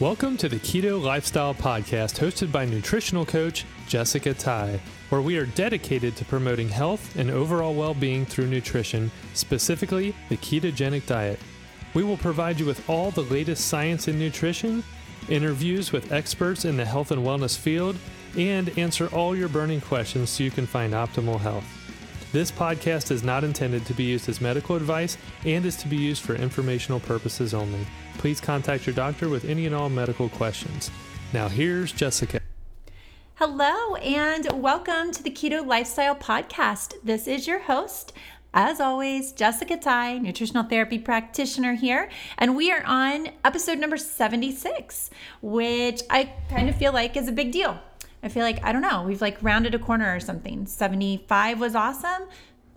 Welcome to the Keto Lifestyle Podcast, hosted by nutritional coach Jessica Ty, where we are dedicated to promoting health and overall well being through nutrition, specifically the ketogenic diet. We will provide you with all the latest science in nutrition, interviews with experts in the health and wellness field, and answer all your burning questions so you can find optimal health. This podcast is not intended to be used as medical advice and is to be used for informational purposes only. Please contact your doctor with any and all medical questions. Now, here's Jessica. Hello, and welcome to the Keto Lifestyle Podcast. This is your host, as always, Jessica Ty, nutritional therapy practitioner here, and we are on episode number 76, which I kind of feel like is a big deal. I feel like, I don't know, we've like rounded a corner or something. 75 was awesome.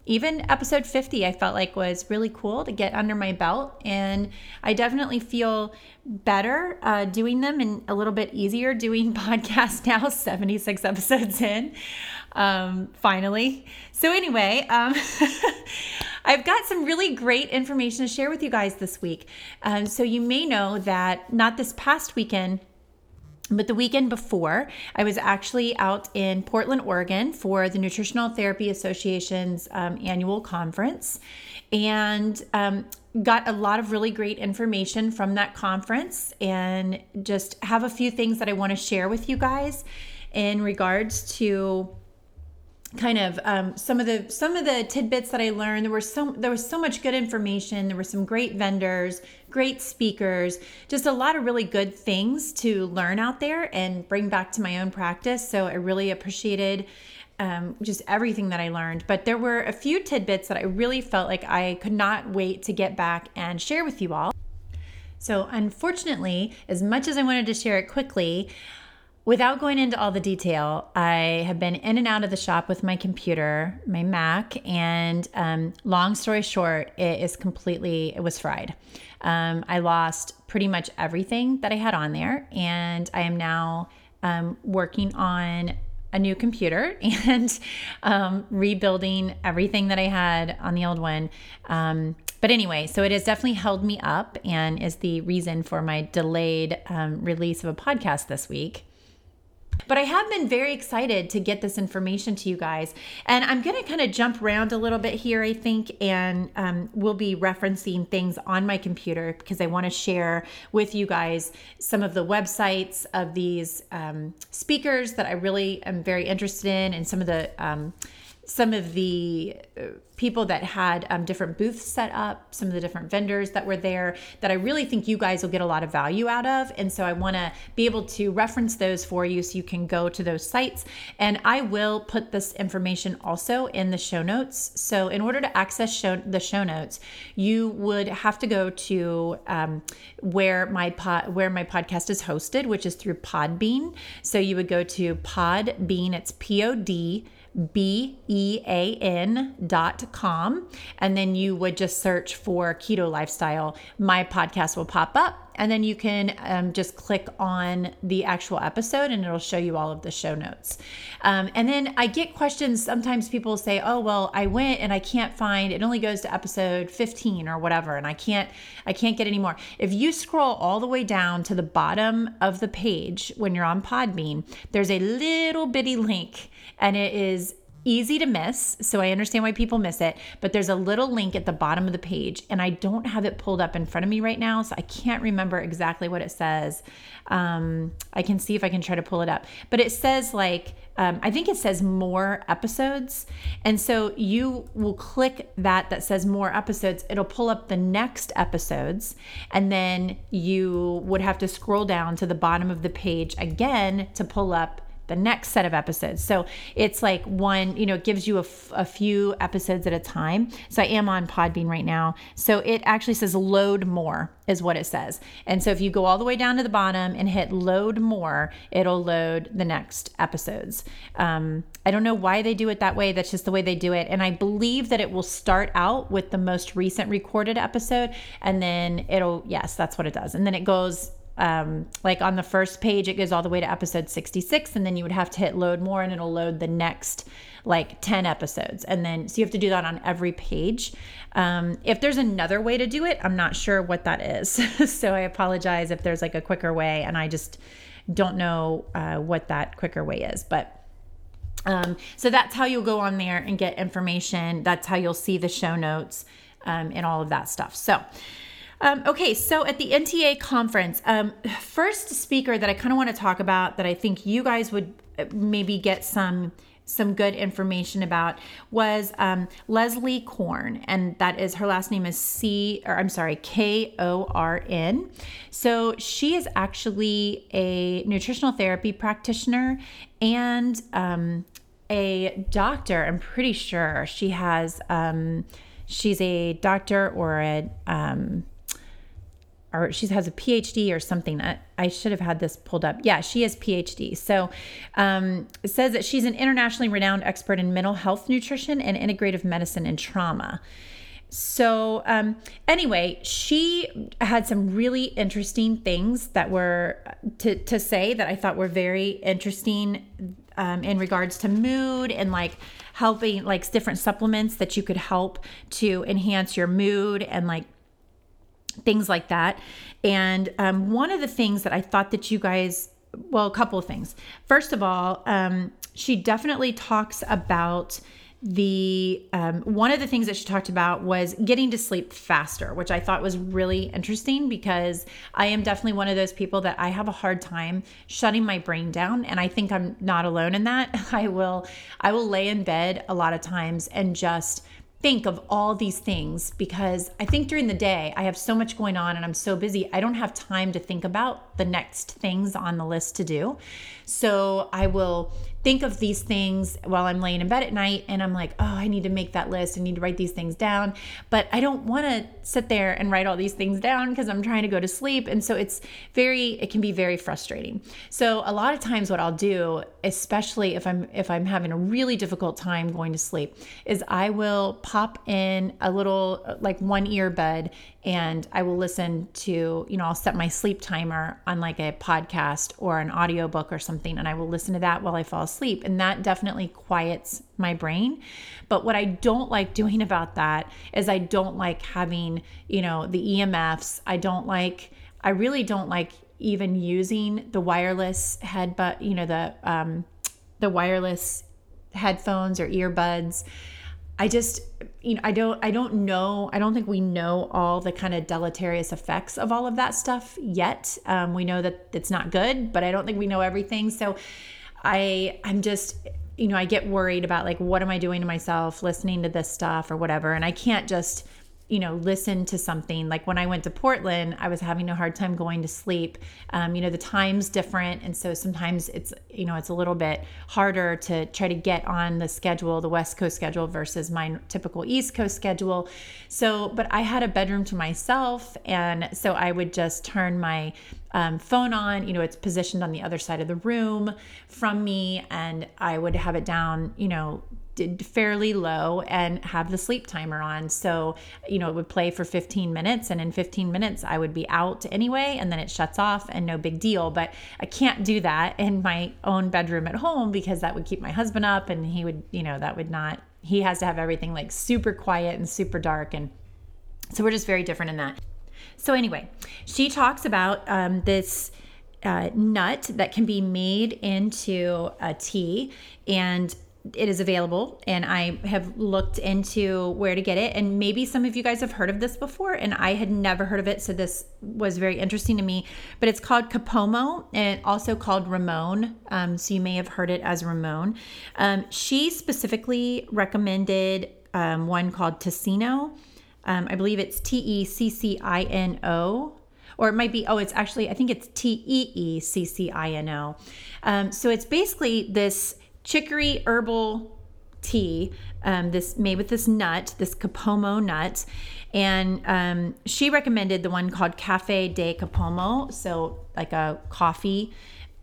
Even episode 50, I felt like was really cool to get under my belt. And I definitely feel better uh, doing them and a little bit easier doing podcasts now, 76 episodes in, um, finally. So, anyway, um, I've got some really great information to share with you guys this week. Um, so, you may know that not this past weekend, but the weekend before, I was actually out in Portland, Oregon for the Nutritional Therapy Association's um, annual conference and um, got a lot of really great information from that conference and just have a few things that I want to share with you guys in regards to kind of um, some of the some of the tidbits that I learned. There were so there was so much good information. There were some great vendors, great speakers, just a lot of really good things to learn out there and bring back to my own practice. So I really appreciated um, just everything that I learned. But there were a few tidbits that I really felt like I could not wait to get back and share with you all. So, unfortunately, as much as I wanted to share it quickly, Without going into all the detail, I have been in and out of the shop with my computer, my Mac, and um, long story short, it is completely, it was fried. Um, I lost pretty much everything that I had on there, and I am now um, working on a new computer and um, rebuilding everything that I had on the old one. Um, but anyway, so it has definitely held me up and is the reason for my delayed um, release of a podcast this week. But I have been very excited to get this information to you guys. And I'm going to kind of jump around a little bit here, I think, and um, we'll be referencing things on my computer because I want to share with you guys some of the websites of these um, speakers that I really am very interested in and some of the. Um, some of the uh, people that had um, different booths set up, some of the different vendors that were there that I really think you guys will get a lot of value out of. And so I want to be able to reference those for you so you can go to those sites. And I will put this information also in the show notes. So in order to access show, the show notes, you would have to go to um, where my pod, where my podcast is hosted, which is through Podbean. So you would go to Podbean. It's P O D B E A N dot com. And then you would just search for keto lifestyle. My podcast will pop up. And then you can um, just click on the actual episode and it'll show you all of the show notes. Um, and then I get questions. Sometimes people say, oh, well, I went and I can't find, it only goes to episode 15 or whatever. And I can't, I can't get any more. If you scroll all the way down to the bottom of the page when you're on Podbean, there's a little bitty link and it is easy to miss. So I understand why people miss it, but there's a little link at the bottom of the page, and I don't have it pulled up in front of me right now. So I can't remember exactly what it says. Um, I can see if I can try to pull it up, but it says like, um, I think it says more episodes. And so you will click that that says more episodes. It'll pull up the next episodes. And then you would have to scroll down to the bottom of the page again to pull up the next set of episodes. So it's like one, you know, it gives you a, f- a few episodes at a time. So I am on Podbean right now. So it actually says load more is what it says. And so if you go all the way down to the bottom and hit load more, it'll load the next episodes. Um, I don't know why they do it that way. That's just the way they do it. And I believe that it will start out with the most recent recorded episode and then it'll, yes, that's what it does. And then it goes um, like on the first page, it goes all the way to episode 66, and then you would have to hit load more, and it'll load the next like 10 episodes. And then, so you have to do that on every page. Um, if there's another way to do it, I'm not sure what that is. so I apologize if there's like a quicker way, and I just don't know uh, what that quicker way is. But um, so that's how you'll go on there and get information. That's how you'll see the show notes um, and all of that stuff. So, um, okay, so at the NTA conference, um, first speaker that I kind of want to talk about that I think you guys would uh, maybe get some some good information about was um, Leslie Korn, and that is her last name is C, or I'm sorry, K O R N. So she is actually a nutritional therapy practitioner and um, a doctor. I'm pretty sure she has. Um, she's a doctor or a um, or she has a PhD or something. I, I, should have had this pulled up. Yeah, she has PhD. So um, it says that she's an internationally renowned expert in mental health nutrition and integrative medicine and trauma. So um, anyway, she had some really interesting things that were to, to say that I thought were very interesting um, in regards to mood and like helping like different supplements that you could help to enhance your mood and like things like that. And um, one of the things that I thought that you guys, well, a couple of things. First of all, um, she definitely talks about the um, one of the things that she talked about was getting to sleep faster which i thought was really interesting because i am definitely one of those people that i have a hard time shutting my brain down and i think i'm not alone in that i will i will lay in bed a lot of times and just think of all these things because I think during the day I have so much going on and I'm so busy, I don't have time to think about the next things on the list to do. So I will think of these things while I'm laying in bed at night and I'm like, oh, I need to make that list. I need to write these things down. But I don't want to sit there and write all these things down because I'm trying to go to sleep. And so it's very, it can be very frustrating. So a lot of times what I'll do, especially if I'm if I'm having a really difficult time going to sleep, is I will pop in a little like one earbud and I will listen to, you know, I'll set my sleep timer on like a podcast or an audiobook or something, and I will listen to that while I fall asleep. And that definitely quiets my brain. But what I don't like doing about that is I don't like having, you know, the EMFs. I don't like, I really don't like even using the wireless head, but, you know, the, um, the wireless headphones or earbuds I just you know I don't I don't know I don't think we know all the kind of deleterious effects of all of that stuff yet. Um, we know that it's not good, but I don't think we know everything. So I I'm just you know I get worried about like what am I doing to myself listening to this stuff or whatever, and I can't just you know, listen to something. Like when I went to Portland, I was having a hard time going to sleep. Um, you know, the time's different. And so sometimes it's, you know, it's a little bit harder to try to get on the schedule, the West Coast schedule versus my typical East Coast schedule. So, but I had a bedroom to myself. And so I would just turn my um, phone on. You know, it's positioned on the other side of the room from me, and I would have it down, you know, fairly low and have the sleep timer on. So, you know, it would play for 15 minutes and in 15 minutes I would be out anyway and then it shuts off and no big deal. But I can't do that in my own bedroom at home because that would keep my husband up and he would, you know, that would not, he has to have everything like super quiet and super dark. And so we're just very different in that. So, anyway, she talks about um, this. Uh, nut that can be made into a tea and it is available and I have looked into where to get it. And maybe some of you guys have heard of this before, and I had never heard of it. So this was very interesting to me. But it's called Capomo and also called Ramon. Um, so you may have heard it as Ramon. Um, she specifically recommended um, one called Teccino. Um, I believe it's T E C C I N O or it might be oh it's actually i think it's t-e-e-c-c-i-n-o um, so it's basically this chicory herbal tea, um, this made with this nut, this Capomo nut. And um, she recommended the one called Cafe de Capomo. So, like a coffee,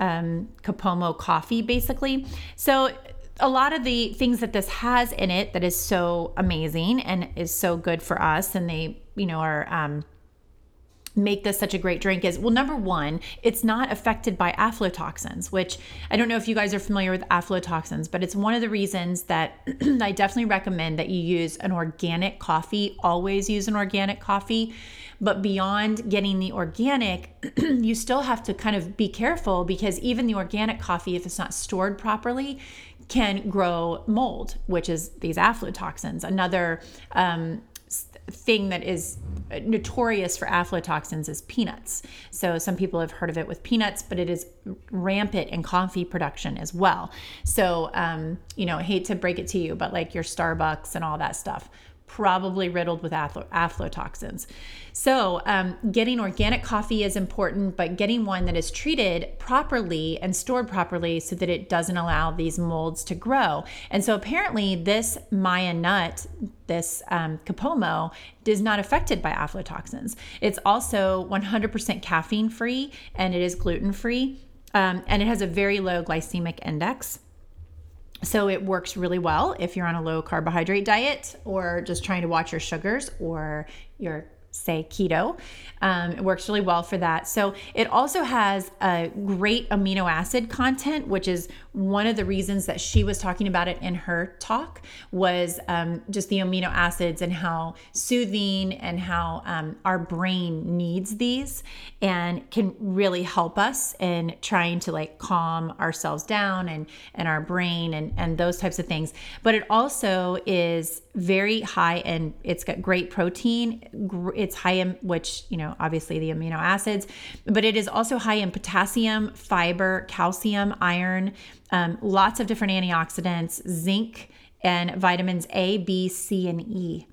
um, Capomo coffee, basically. So, a lot of the things that this has in it that is so amazing and is so good for us, and they, you know, are um, make this such a great drink is well number one it's not affected by aflatoxins which i don't know if you guys are familiar with aflatoxins but it's one of the reasons that i definitely recommend that you use an organic coffee always use an organic coffee. But beyond getting the organic you still have to kind of be careful because even the organic coffee if it's not stored properly can grow mold which is these aflatoxins. Another um, thing that is notorious for aflatoxins is peanuts. So some people have heard of it with peanuts, but it is rampant in coffee production as well. So um, you know, I hate to break it to you, but like your Starbucks and all that stuff probably riddled with aflatoxins. So, um, getting organic coffee is important, but getting one that is treated properly and stored properly so that it doesn't allow these molds to grow. And so, apparently, this Maya nut, this um, Capomo, is not affected by aflatoxins. It's also 100% caffeine free and it is gluten free. Um, and it has a very low glycemic index. So it works really well if you're on a low carbohydrate diet or just trying to watch your sugars or your say keto. Um, it works really well for that. So it also has a great amino acid content, which is one of the reasons that she was talking about it in her talk was um, just the amino acids and how soothing and how um, our brain needs these and can really help us in trying to like calm ourselves down and and our brain and and those types of things. But it also is very high and it's got great protein. It's high in which you know obviously the amino acids, but it is also high in potassium, fiber, calcium, iron um, lots of different antioxidants, zinc, and vitamins A, B, C, and E.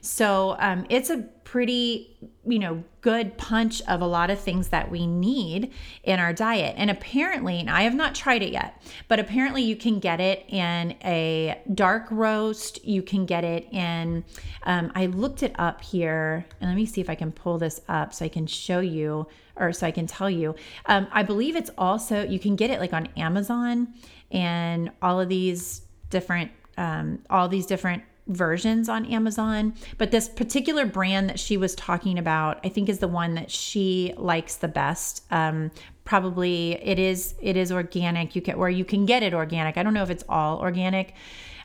So um, it's a pretty, you know, good punch of a lot of things that we need in our diet. And apparently, and I have not tried it yet, but apparently you can get it in a dark roast. You can get it in, um, I looked it up here, and let me see if I can pull this up so I can show you or so I can tell you. Um, I believe it's also, you can get it like on Amazon and all of these different, um, all these different versions on Amazon, but this particular brand that she was talking about, I think is the one that she likes the best. Um, probably it is it is organic. You can where you can get it organic. I don't know if it's all organic.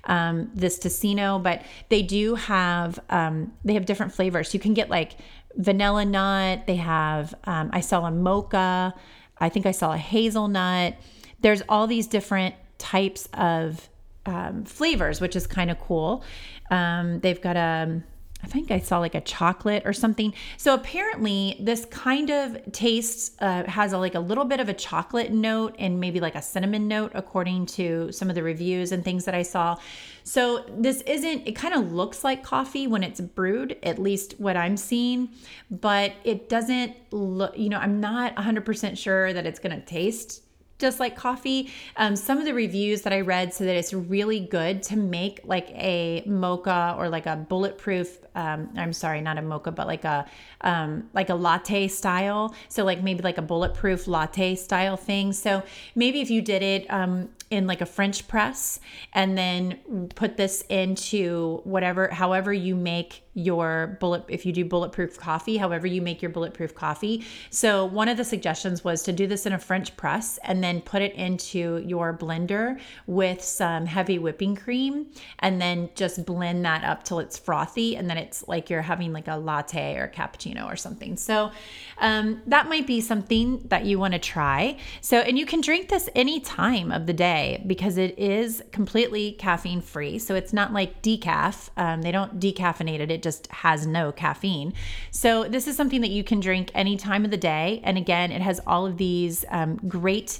Um, this Teccino, but they do have um, they have different flavors. You can get like vanilla nut. They have um, I saw a mocha. I think I saw a hazelnut. There's all these different types of um, flavors, which is kind of cool. Um, they've got a, I think I saw like a chocolate or something. So apparently, this kind of tastes uh, has a, like a little bit of a chocolate note and maybe like a cinnamon note, according to some of the reviews and things that I saw. So this isn't. It kind of looks like coffee when it's brewed, at least what I'm seeing, but it doesn't look. You know, I'm not 100% sure that it's going to taste just like coffee. Um, some of the reviews that I read said that it's really good to make like a mocha or like a bulletproof. Um, I'm sorry, not a mocha, but like a um, like a latte style. So like maybe like a bulletproof latte style thing. So maybe if you did it um, in like a French press and then put this into whatever, however you make your bullet, if you do bulletproof coffee, however you make your bulletproof coffee. So one of the suggestions was to do this in a French press and then put it into your blender with some heavy whipping cream and then just blend that up till it's frothy. And then it's like you're having like a latte or cappuccino or something. So um, that might be something that you want to try. So, and you can drink this any time of the day day because it is completely caffeine free. So it's not like decaf. Um, they don't decaffeinate it, it just has no caffeine. So this is something that you can drink any time of the day. And again, it has all of these um, great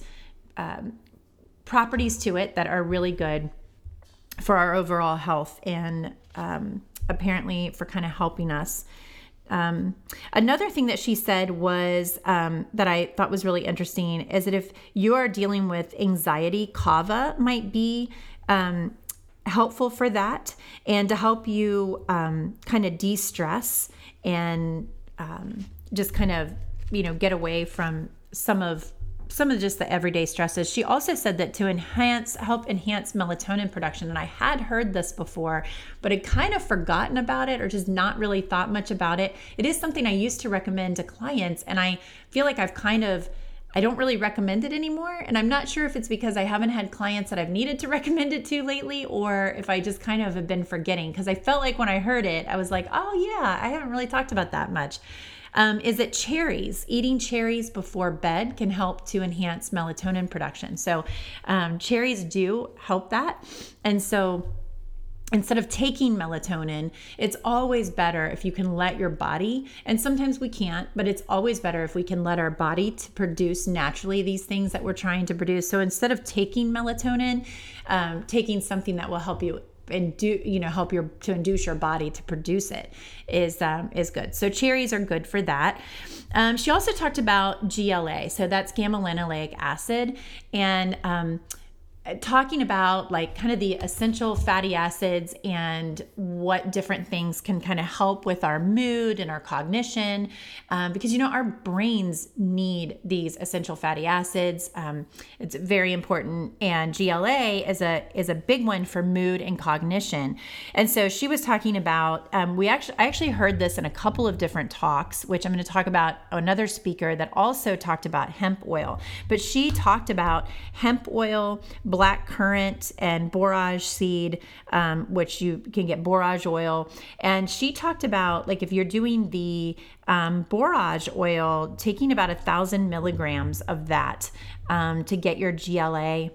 um, properties to it that are really good for our overall health and um, apparently for kind of helping us um, another thing that she said was um, that I thought was really interesting is that if you are dealing with anxiety, kava might be um, helpful for that and to help you um, kind of de stress and um, just kind of, you know, get away from some of some of just the everyday stresses. She also said that to enhance, help enhance melatonin production. And I had heard this before, but had kind of forgotten about it or just not really thought much about it. It is something I used to recommend to clients, and I feel like I've kind of I don't really recommend it anymore. And I'm not sure if it's because I haven't had clients that I've needed to recommend it to lately or if I just kind of have been forgetting. Because I felt like when I heard it, I was like, oh, yeah, I haven't really talked about that much. Um, is that cherries, eating cherries before bed can help to enhance melatonin production. So, um, cherries do help that. And so, instead of taking melatonin, it's always better if you can let your body, and sometimes we can't, but it's always better if we can let our body to produce naturally these things that we're trying to produce. So instead of taking melatonin, um, taking something that will help you and do you know help your to induce your body to produce it is um, is good. So cherries are good for that. Um, she also talked about gla so that's gamma linolenic acid. And um, talking about like kind of the essential fatty acids and what different things can kind of help with our mood and our cognition um, because you know our brains need these essential fatty acids. Um, it's very important and gla is a is a big one for mood and cognition. And so she was talking about um, we actually i actually heard this in a couple of different talks which i'm going to talk about another speaker that also talked about hemp oil. But she talked about hemp oil black currant and borage seed, um, which you can get borage oil. And she talked about like if you're doing the um, borage oil, taking about a thousand milligrams of that um, to get your GLA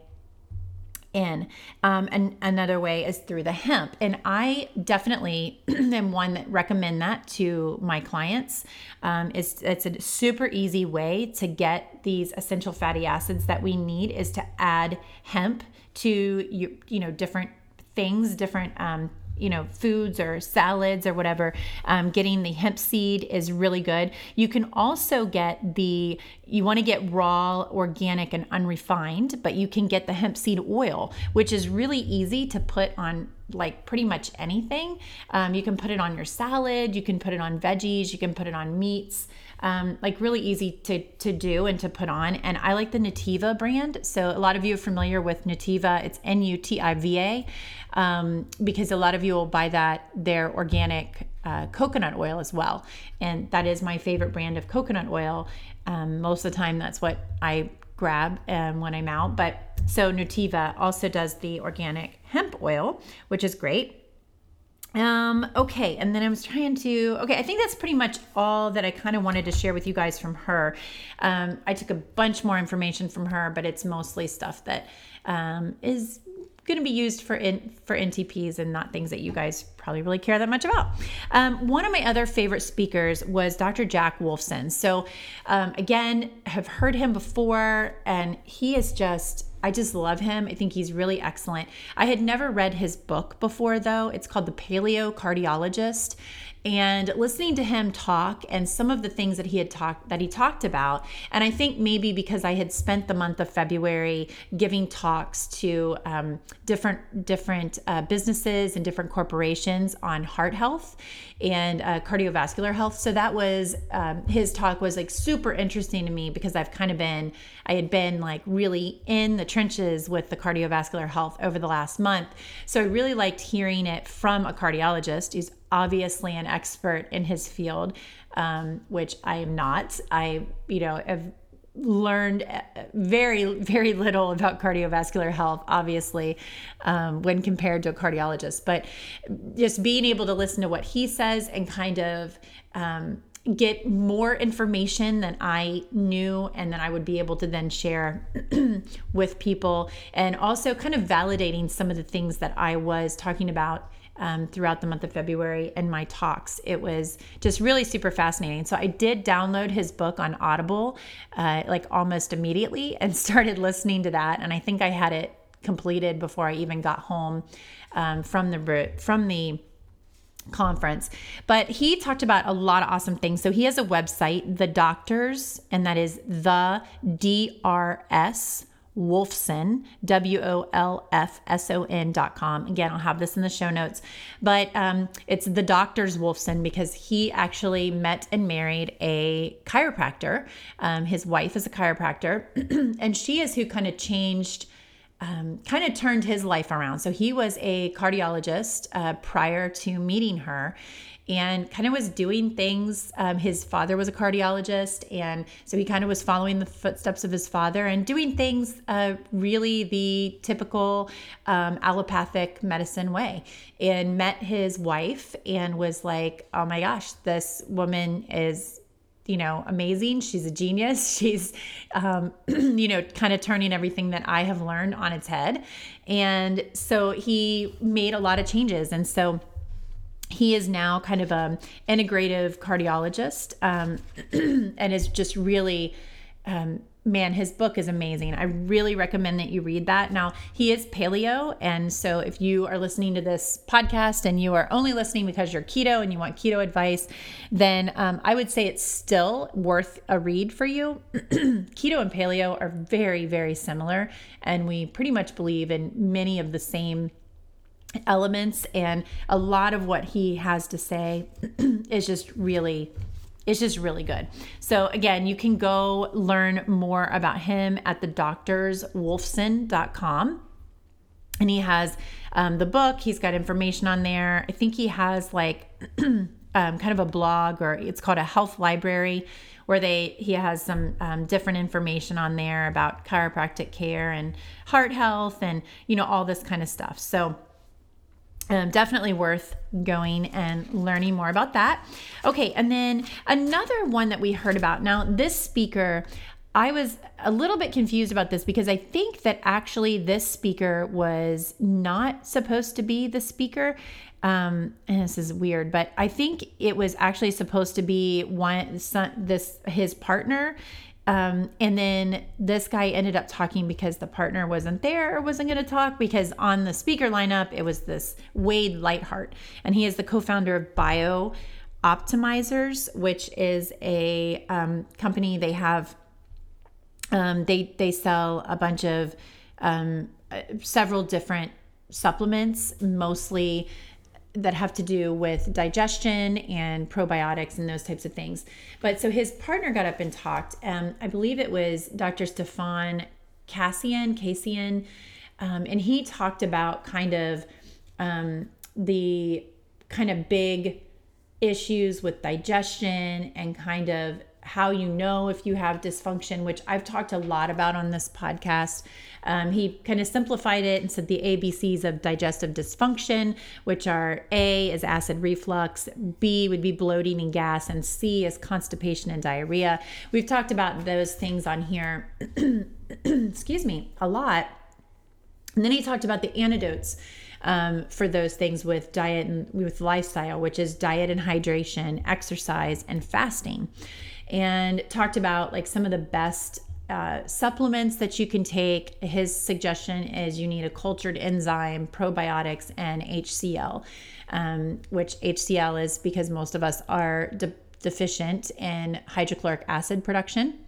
in. Um, and another way is through the hemp. And I definitely am one that recommend that to my clients. Um, it's, it's a super easy way to get these essential fatty acids that we need is to add hemp to you, you know, different things, different um, you know foods or salads or whatever um, getting the hemp seed is really good. You can also get the you want to get raw organic and unrefined but you can get the hemp seed oil which is really easy to put on like pretty much anything. Um, you can put it on your salad you can put it on veggies you can put it on meats um, like really easy to, to do and to put on. And I like the Nutiva brand. So a lot of you are familiar with Nutiva. It's N U T I V A um, because a lot of you will buy that their organic uh, coconut oil as well. And that is my favorite brand of coconut oil. Um, most of the time, that's what I grab um, when I'm out. But so Nutiva also does the organic hemp oil, which is great. Um, okay, and then I was trying to. Okay, I think that's pretty much all that I kind of wanted to share with you guys from her. Um, I took a bunch more information from her, but it's mostly stuff that um, is going to be used for in, for NTPs and not things that you guys probably really care that much about. Um, one of my other favorite speakers was Dr. Jack Wolfson. So, um, again, have heard him before, and he is just I just love him. I think he's really excellent. I had never read his book before, though. It's called The Paleo Cardiologist and listening to him talk and some of the things that he had talked that he talked about. And i think maybe because i had spent the month of february giving talks to um, different different uh, businesses and different corporations on heart health and uh, cardiovascular health. So that was um, his talk was like super interesting to me because i've kind of been i had been like really in the trenches with the cardiovascular health over the last month. So i really liked hearing it from a cardiologist who's obviously an expert in his field, um, which I am not. I, you know, have learned uh, very, very little about cardiovascular health, obviously, um, when compared to a cardiologist. But just being able to listen to what he says and kind of um, get more information than I knew and then I would be able to then share with people and also kind of validating some of the things that I was talking about um, throughout the month of February and my talks. It was just really super fascinating. So I did download his book on Audible uh, like almost immediately and started listening to that. And I think I had it completed before I even got home um, from the from the conference. But he talked about a lot of awesome things. So he has a website, The Doctors, and that is the D R S Wolfson, W O L F S O N dot com. Again, I'll have this in the show notes. But um, it's the doctor's Wolfson because he actually met and married a chiropractor. Um, his wife is a chiropractor, and she is who kind of changed. Um, kind of turned his life around. So he was a cardiologist uh, prior to meeting her and kind of was doing things. Um, his father was a cardiologist, and so he kind of was following the footsteps of his father and doing things uh, really the typical um, allopathic medicine way. And met his wife and was like, oh my gosh, this woman is you know, amazing. She's a genius. She's, um, you know, kind of turning everything that I have learned on its head. And so he made a lot of changes. And so he is now kind of a integrative cardiologist um, and is just really um, man his book is amazing. I really recommend that you read that. Now he is paleo and so if you are listening to this podcast and you are only listening because you're keto and you want keto advice then um, i would say it's still worth a read for you. Keto and paleo are very very similar and we pretty much believe in many of the same elements and a lot of what he has to say is just really it's just really good. So again, you can go learn more about him at the doctorswolfson.com. And he has um, the book, he's got information on there. I think he has like um, kind of a blog or it's called a health library where they he has some um, different information on there about chiropractic care and heart health and you know all this kind of stuff. So um, definitely worth going and learning more about that. Okay, and then another one that we heard about. Now, this speaker, I was a little bit confused about this because I think that actually this speaker was not supposed to be the speaker. Um, and this is weird, but I think it was actually supposed to be one son, this his partner um, and then this guy ended up talking because the partner wasn't there or wasn't going to talk because on the speaker lineup, it was this Wade Lightheart. And he is the co founder of Bio Optimizers, which is a um, company they have. Um, they they sell a bunch of um, uh, several different supplements, mostly that have to do with digestion and probiotics and those types of things. But so his partner got up and talked. Um, I believe it was Dr. Stefan Cassian, Cassian, um, and he talked about kind of um, the kind of big issues with digestion and kind of how you know if you have dysfunction, which I've talked a lot about on this podcast. Um, he kind of simplified it and said the ABCs of digestive dysfunction, which are A is acid reflux, B would be bloating and gas, and C is constipation and diarrhea. We've talked about those things on here, excuse me, a lot. And then he talked about the antidotes. Um, for those things with diet and with lifestyle, which is diet and hydration, exercise, and fasting and talked about like some of the best uh, supplements that you can take. His suggestion is you need a cultured enzyme, probiotics, and HCl, um, which HCl is because most of us are de- deficient in hydrochloric acid production,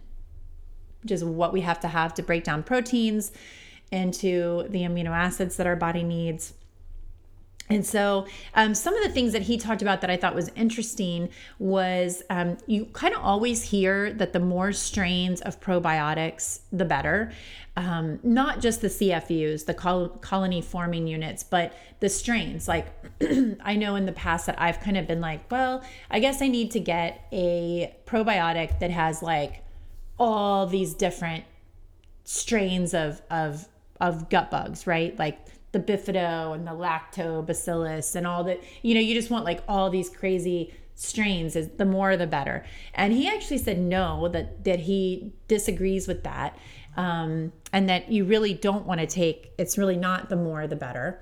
which is what we have to have to break down proteins into the amino acids that our body needs. And so, um, some of the things that he talked about that I thought was interesting was um, you kind of always hear that the more strains of probiotics, the better. Um, not just the CFUs, the col- colony forming units, but the strains. Like, I know in the past that I've kind of been like, well, I guess I need to get a probiotic that has like all these different strains of, of, of gut bugs, right? Like, the bifido and the lactobacillus and all that. You know, you just want like all these crazy strains is the more the better and he actually said no that that he disagrees with that um, and that you really don't want to take it's really not the more the better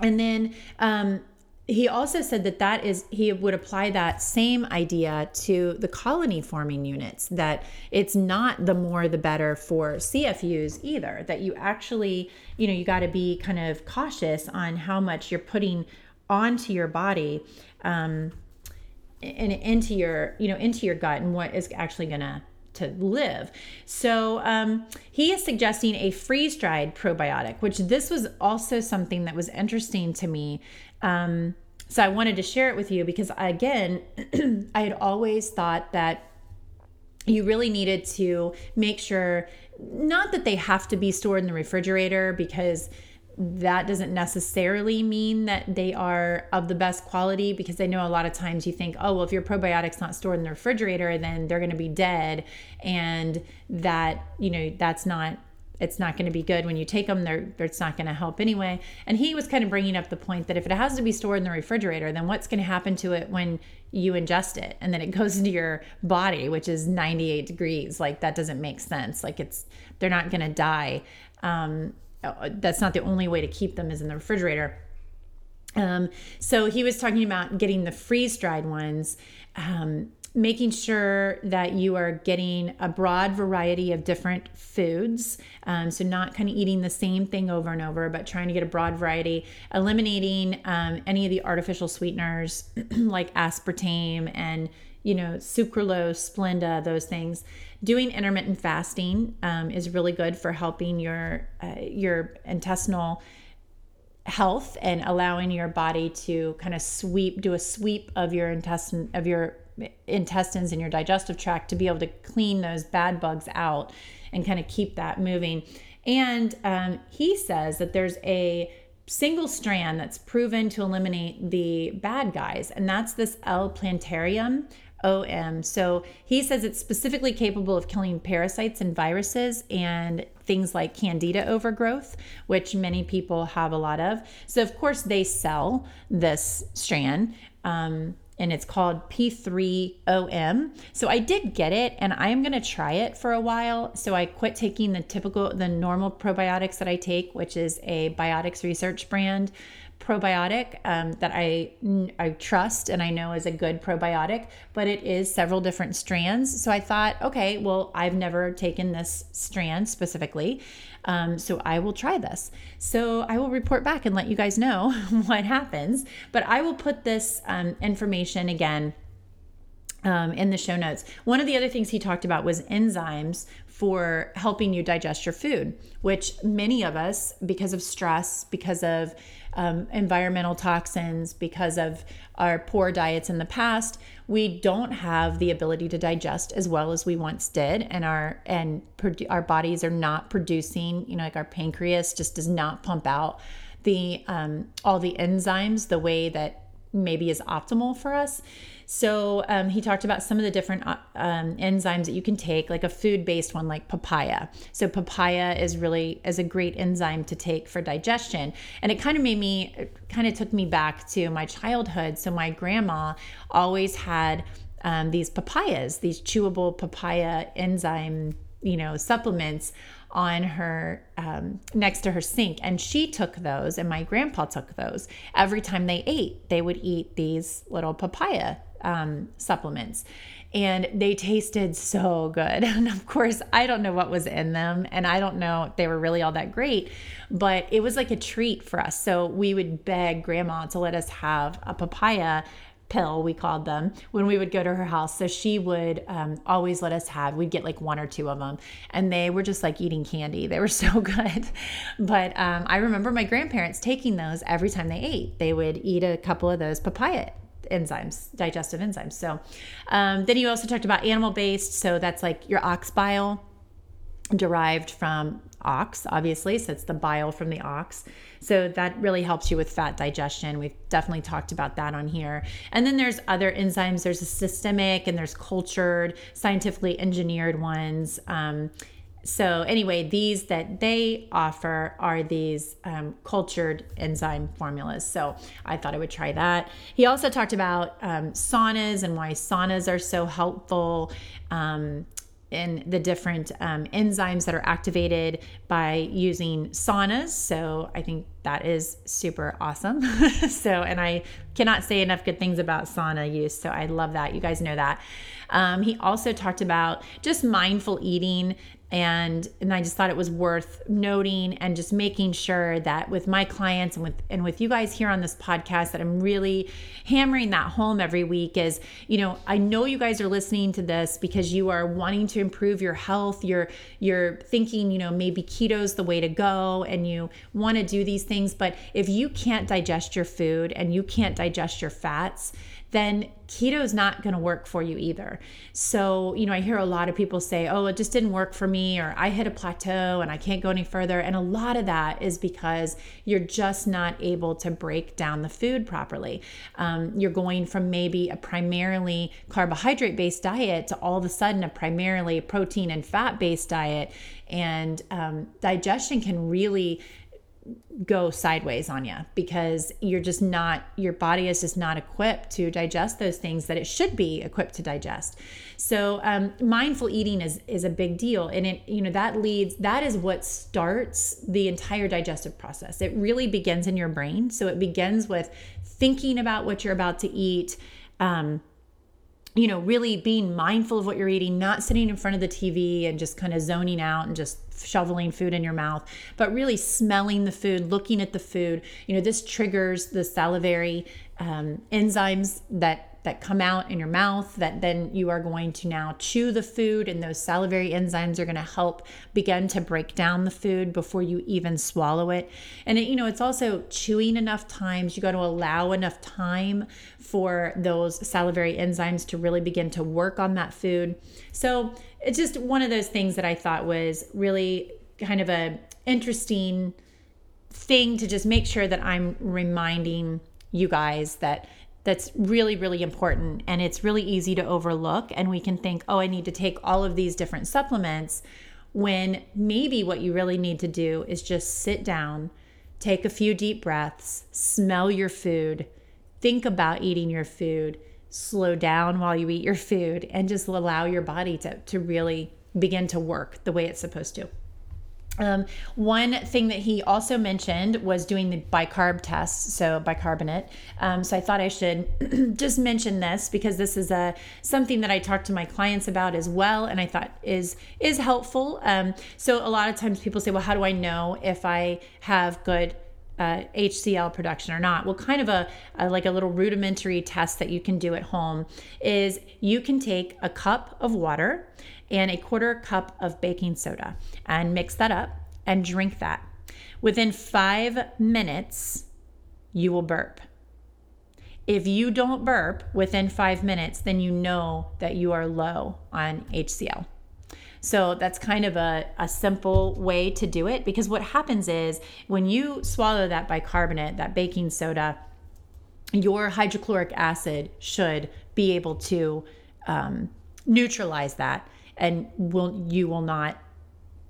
and then um, he also said that that is he would apply that same idea to the colony forming units that it's not the more the better for cfus either that you actually you know you got to be kind of cautious on how much you're putting onto your body um, and into your you know into your gut and what is actually to to live. So um, he is suggesting a freeze dried probiotic, which this was also something that was interesting to me. Um, so I wanted to share it with you because, again, I had always thought that you really needed to make sure not that they have to be stored in the refrigerator because that doesn't necessarily mean that they are of the best quality because I know a lot of times you think, oh, well, if your probiotic's not stored in the refrigerator, then they're going to be dead. And that, you know, that's not it's not going to be good. When you take them they're, it's not going to help anyway. And he was kind of bringing up the point that if it has to be stored in the refrigerator then what's going to happen to it when you ingest it? And then it goes into your body which is 98 degrees. Like that doesn't make sense. Like it's they're not going to die. Um, that's not the only way to keep them is in the refrigerator. Um, so he was talking about getting the freeze dried ones um, making sure that you are getting a broad variety of different foods. Um, so, not kind of eating the same thing over and over, but trying to get a broad variety, eliminating um, any of the artificial sweeteners like aspartame and you know, sucralose, Splenda, those things. Doing intermittent fasting um, is really good for helping your uh, your intestinal health and allowing your body to kind of sweep, do a sweep of your intestine of your intestines and your digestive tract to be able to clean those bad bugs out and kind of keep that moving. And um, he says that there's a single strand that's proven to eliminate the bad guys, and that's this L plantarum. OM. So he says it's specifically capable of killing parasites and viruses and things like candida overgrowth, which many people have a lot of. So, of course, they sell this strand. Um, and it's called P3OM. So I did get it and I am going to try it for a while. So I quit taking the typical, the normal probiotics that I take, which is a Biotics Research brand probiotic um, that I I trust and I know is a good probiotic, but it is several different strands. So I thought, okay, well, I've never taken this strand specifically, um, so I will try this. So I will report back and let you guys know what happens. But I will put this um, information again. Um, in the show notes. One of the other things he talked about was enzymes for helping you digest your food, which many of us, because of stress, because of um, environmental toxins, because of our poor diets in the past, we don't have the ability to digest as well as we once did, and our and our bodies are not producing. You know, like our pancreas just does not pump out the um, all the enzymes the way that maybe is optimal for us. So um, he talked about some of the different uh, um, enzymes that you can take, like a food-based one, like papaya. So papaya is really is a great enzyme to take for digestion, and it kind of made me, kind of took me back to my childhood. So my grandma always had um, these papayas, these chewable papaya enzyme, you know, supplements on her um, next to her sink and she took those and my grandpa took those every time they ate they would eat these little papaya um, supplements and they tasted so good. And of course, I don't know what was in them and I don't know they were really all that great, but it was like a treat for us. So we would beg grandma to let us have a papaya pill we called them when we would go to her house. So she would um, always let us have we'd get like one or two of them and they were just like eating candy. They were so good. But um, i remember my grandparents taking those every time they ate. They would eat a couple of those papaya enzymes, digestive enzymes. So um, then you also talked about animal based. So that's like your ox bile derived from ox, obviously. So it's the bile from the ox. So that really helps you with fat digestion. We've definitely talked about that on here. And then there's other enzymes. There's a systemic and there's cultured, scientifically engineered ones. Um, so anyway these that they offer are these um, cultured enzyme formulas so i thought i would try that he also talked about um, saunas and why saunas are so helpful um, in the different um, enzymes that are activated by using saunas. So I think that is super awesome. so, and I cannot say enough good things about sauna use. So I love that. You guys know that. Um, he also talked about just mindful eating and and I just thought it was worth noting and just making sure that with my clients and with and with you guys here on this podcast that I'm really hammering that home every week is you know I know you guys are listening to this because you are wanting to improve your health. You're you're thinking you know maybe keto's the way to go and you want to do these things. But if you can't digest your food and you can't digest your fats then keto is not going to work for you either. So, you know, I hear a lot of people say, oh, it just didn't work for me, or I hit a plateau and I can't go any further. And a lot of that is because you're just not able to break down the food properly. Um, you're going from maybe a primarily carbohydrate based diet to all of a sudden a primarily protein and fat based diet. And um, digestion can really go sideways on you because you're just not your body is just not equipped to digest those things that it should be equipped to digest. So um, mindful eating is is a big deal and it you know that leads that is what starts the entire digestive process. It really begins in your brain. So it begins with thinking about what you're about to eat um, you know, really being mindful of what you're eating, not sitting in front of the TV and just kind of zoning out and just shoveling food in your mouth, but really smelling the food, looking at the food. You know, this triggers the salivary um, enzymes that that come out in your mouth that then you are going to now chew the food and those salivary enzymes are going to help begin to break down the food before you even swallow it. And it, you know it's also chewing enough times you got to allow enough time for those salivary enzymes to really begin to work on that food. So it's just one of those things that i thought was really kind of a interesting thing to just make sure that i'm reminding you guys that that's really, really important. And it's really easy to overlook. And we can think, oh, I need to take all of these different supplements when maybe what you really need to do is just sit down, take a few deep breaths, smell your food, think about eating your food, slow down while you eat your food, and just allow your body to, to really begin to work the way it's supposed to. Um, one thing that he also mentioned was doing the bicarb test, so bicarbonate. Um, so I thought I should just mention this because this is a something that I talk to my clients about as well, and I thought is is helpful. Um, so a lot of times people say, "Well, how do I know if I have good?" Uh, HCl production or not. Well, kind of a, a, like a little rudimentary test that you can do at home is you can take a cup of water and a quarter cup of baking soda and mix that up and drink that. Within five minutes, you will burp. If you don't burp within five minutes, then you know that you are low on HCl. So that's kind of a, a simple way to do it because what happens is when you swallow that bicarbonate, that baking soda, your hydrochloric acid should be able to um, neutralize that and will you will not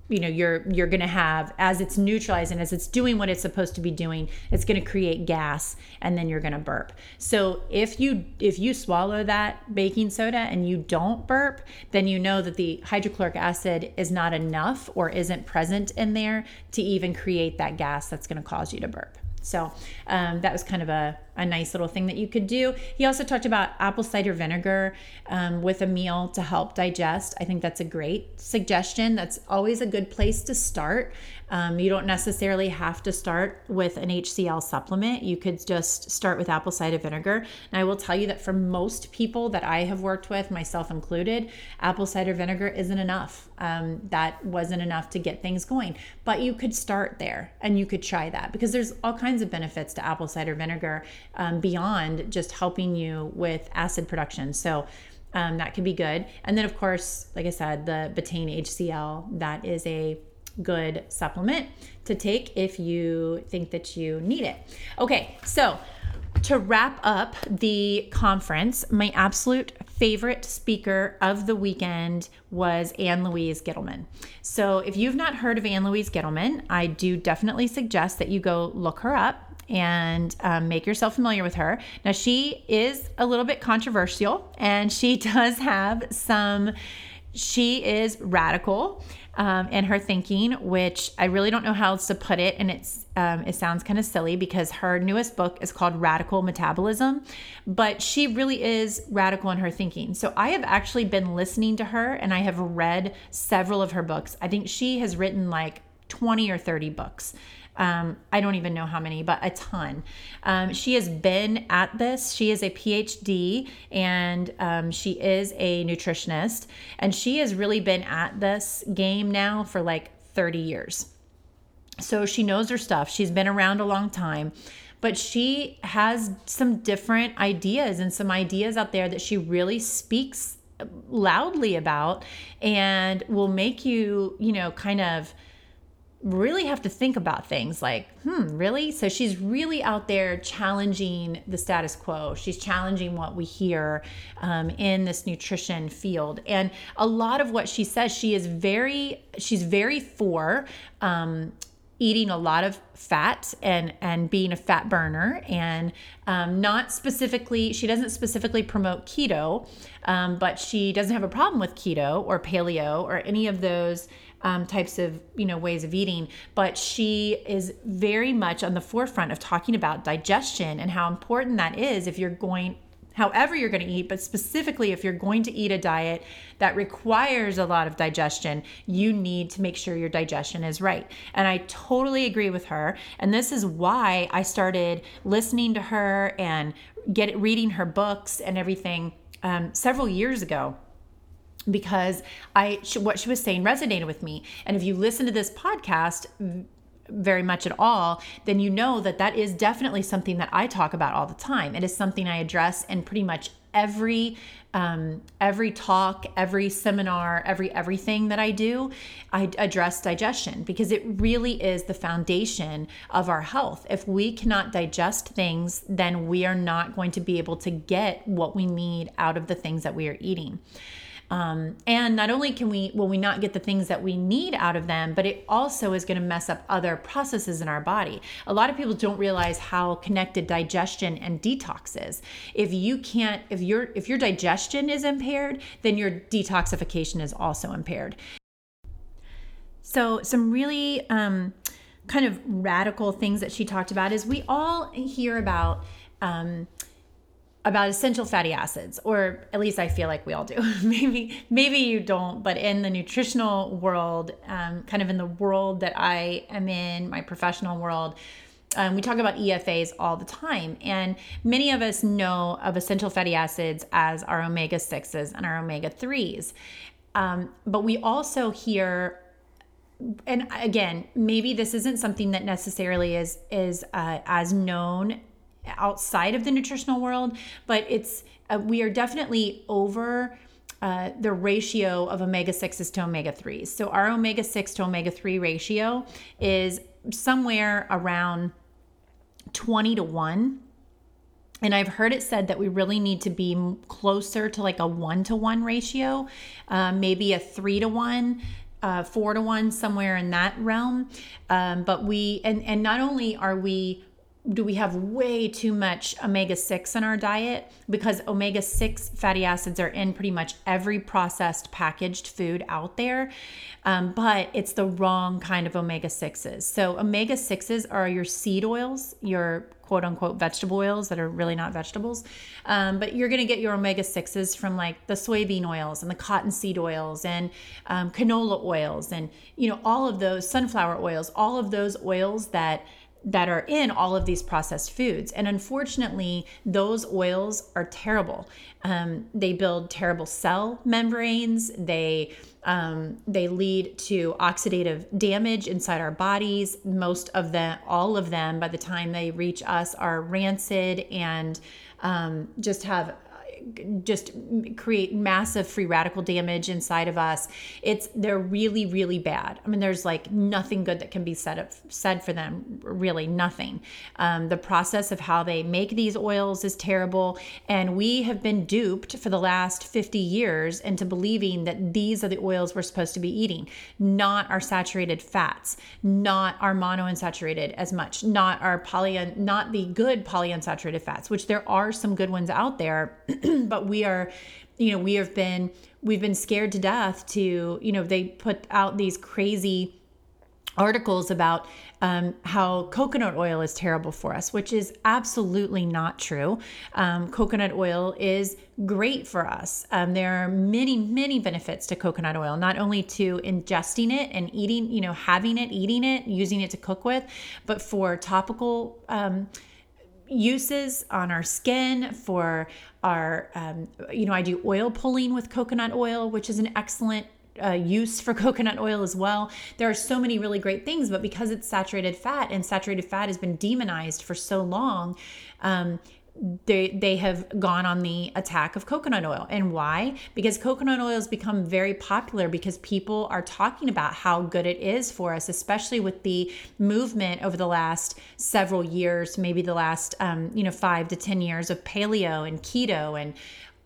you know you're you're going to have as it's neutralizing as it's doing what it's supposed to be doing it's going to create gas and then you're going to burp. So if you if you swallow that baking soda and you don't burp then you know that the hydrochloric acid is not enough or isn't present in there to even create that gas that's going to cause you to burp. So um, that was kind of a, a nice little thing that you could do. He also talked about apple cider vinegar um, with a meal to help digest. I think that's a great suggestion. That's always a good place to start. Um, you don't necessarily have to start with an HCl supplement. You could just start with apple cider vinegar. And I will tell you that for most people that I have worked with, myself included, apple cider vinegar isn't enough. Um, that wasn't enough to get things going. But you could start there and you could try that because there's all kinds of benefits to apple cider vinegar um, beyond just helping you with acid production. So um, that could be good. And then, of course, like I said, the betaine HCl, that is a good supplement to take if you think that you need it. Okay, so to wrap up the conference, my absolute favorite speaker of the weekend was Ann Louise Gittleman. So, if you've not heard of Ann Louise Gittleman, I do definitely suggest that you go look her up and um, make yourself familiar with her. Now, she is a little bit controversial and she does have some she is radical um, in her thinking, which I really don't know how else to put it, and it's um, it sounds kind of silly because her newest book is called Radical Metabolism, but she really is radical in her thinking. So I have actually been listening to her, and I have read several of her books. I think she has written like 20 or 30 books. Um, I don't even know how many, but a ton. Um, she has been at this. She is a PhD and um, she is a nutritionist. And she has really been at this game now for like 30 years. So she knows her stuff. She's been around a long time but she has some different ideas and some ideas out there that she really speaks loudly about and will make you, you know, kind of really have to think about things like, hmm, really? So she's really out there challenging the status quo. She's challenging what we hear um, in this nutrition field. And a lot of what she says, she is very, she's very for um, eating a lot of fat and and being a fat burner and um, not specifically she doesn't specifically promote keto um, but she doesn't have a problem with keto or paleo or any of those um, types of you know ways of eating but she is very much on the forefront of talking about digestion and how important that is if you're going however you're going to eat, but specifically if you're going to eat a diet that requires a lot of digestion, you need to make sure your digestion is right. And I totally agree with her. And this is why I started listening to her and get reading her books and everything um, several years ago because I what she was saying resonated with me. And if you listen to this podcast very much at all, then you know that that is definitely something that I talk about all the time. It is something I address in pretty much every um, every talk, every seminar, every everything that I do, I address digestion because it really is the foundation of our health. If we cannot digest things, then we are not going to be able to get what we need out of the things that we are eating. Um, and not only can we, will we not get the things that we need out of them, but it also is going to mess up other processes in our body. A lot of people don't realize how connected digestion and detox is. If you can't, if your if your digestion is impaired, then your detoxification is also impaired. So some really um, kind of radical things that she talked about is we all hear about. Um, about essential fatty acids or at least i feel like we all do maybe maybe you don't but in the nutritional world um, kind of in the world that i am in my professional world um, we talk about EFAs all the time, and many of us know of essential fatty acids as our omega 6s and our omega 3s. Um, but we also hear and again maybe this isn't something that necessarily is is uh, as known outside of the nutritional world, but it's uh, we are definitely over uh, the ratio of omega 6s to omega 3s. So our omega 6 to omega 3 ratio is somewhere around 20 to 1. And I've heard it said that we really need to be closer to like a one to one ratio, uh, maybe a three to one. Uh, four to one somewhere in that realm um, but we and and not only are we do we have way too much omega 6 in our diet? Because omega 6 fatty acids are in pretty much every processed packaged food out there um, but it's the wrong kind of omega 6s so omega 6s are your seed oils your quote unquote vegetable oils that are really not vegetables. Um, but you're going to get your omega 6s from like the soybean oils and the cottonseed oils and um, canola oils and you know all of those sunflower oils all of those oils that that are in all of these processed foods. And unfortunately, those oils are terrible. Um, they build terrible cell membranes. They um, they lead to oxidative damage inside our bodies. Most of them, all of them, by the time they reach us, are rancid and um, just have just create massive free radical damage inside of us. It's they're really really bad. I mean, there's like nothing good that can be said said for them. Really nothing. Um, the process of how they make these oils is terrible, and we have been duped for the last 50 years into believing that these are the oils we're supposed to be eating, not our saturated fats, not our monounsaturated as much, not our poly, not the good polyunsaturated fats, which there are some good ones out there. but we are, you know, we have been we've been scared to death to, you know, they put out these crazy articles about um, how coconut oil is terrible for us, which is absolutely not true. Um, coconut oil is great for us. Um, there are many, many benefits to coconut oil, not only to ingesting it and eating, you know, having it, eating it, using it to cook with, but for topical um, uses on our skin for our um, you know i do oil pulling with coconut oil which is an excellent uh, use for coconut oil as well. There are so many really great things, but because it's saturated fat and saturated fat has been demonized for so long, um, they they have gone on the attack of coconut oil. And why? Because coconut oil has become very popular because people are talking about how good it is for us especially with the movement over the last several years maybe the last um, you know five to ten years of paleo and keto and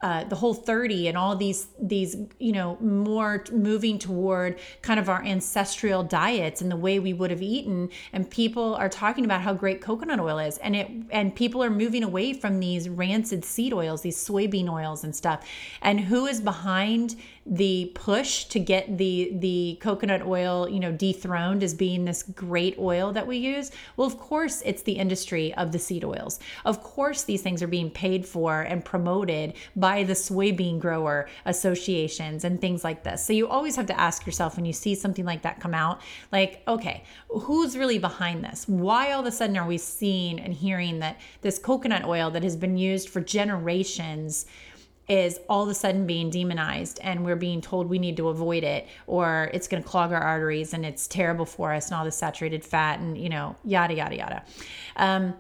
uh, the whole 30 and all these these you know more moving toward kind of our ancestral diets and the way we would have eaten. And people are talking about how great coconut oil is. And it and people are moving away from these rancid seed oils these soybean oils and stuff. And who is behind the push to get the the coconut oil you know dethroned as being this great oil that we use. Well of course it's the industry of the seed oils. Of course these things are being paid for and promoted by the soybean grower associations and things like this. So you always have to ask yourself when you see something like that come out like okay who's really behind this? Why all of a sudden are we seeing and hearing that this coconut oil that has been used for generations is all of a sudden being demonized and we're being told we need to avoid it or it's going to clog our arteries and it's terrible for us and all the saturated fat and you know yada yada yada. Um,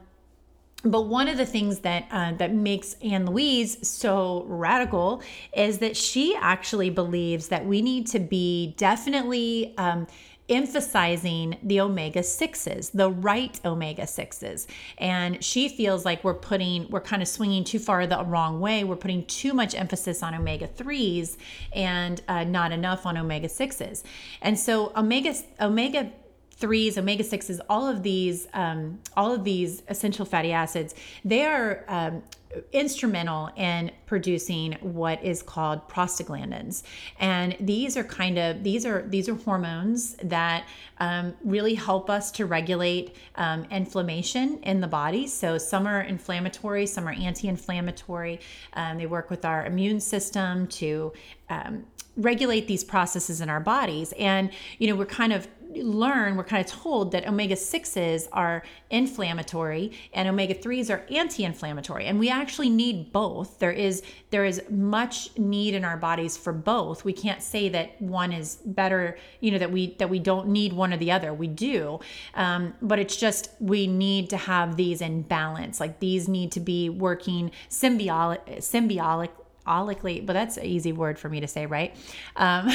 but one of the things that uh, that makes Ann Louise so radical is that she actually believes that we need to be definitely um, emphasizing the omega 6s, the right omega 6s. And she feels like we're putting, we're kind of swinging too far the wrong way. We're putting too much emphasis on omega 3s and uh, not enough on omega 6s. And so, omega, omega threes, omega sixes, all of these, um, all of these essential fatty acids, they are um, instrumental in producing what is called prostaglandins. And these are kind of these are these are hormones that um, really help us to regulate um, inflammation in the body. So some are inflammatory some are anti-inflammatory. Um, they work with our immune system to um, regulate these processes in our bodies. And you know we're kind of learn, we're kind of told that omega 6s are inflammatory and omega 3s are anti-inflammatory. And we actually need both. There is there is much need in our bodies for both. We can't say that one is better, you know, that we that we don't need one or the other. We do. Um, but it's just we need to have these in balance. Like these need to be working symbiotic symbiotic symbiotically, but that's an easy word for me to say, right? Um,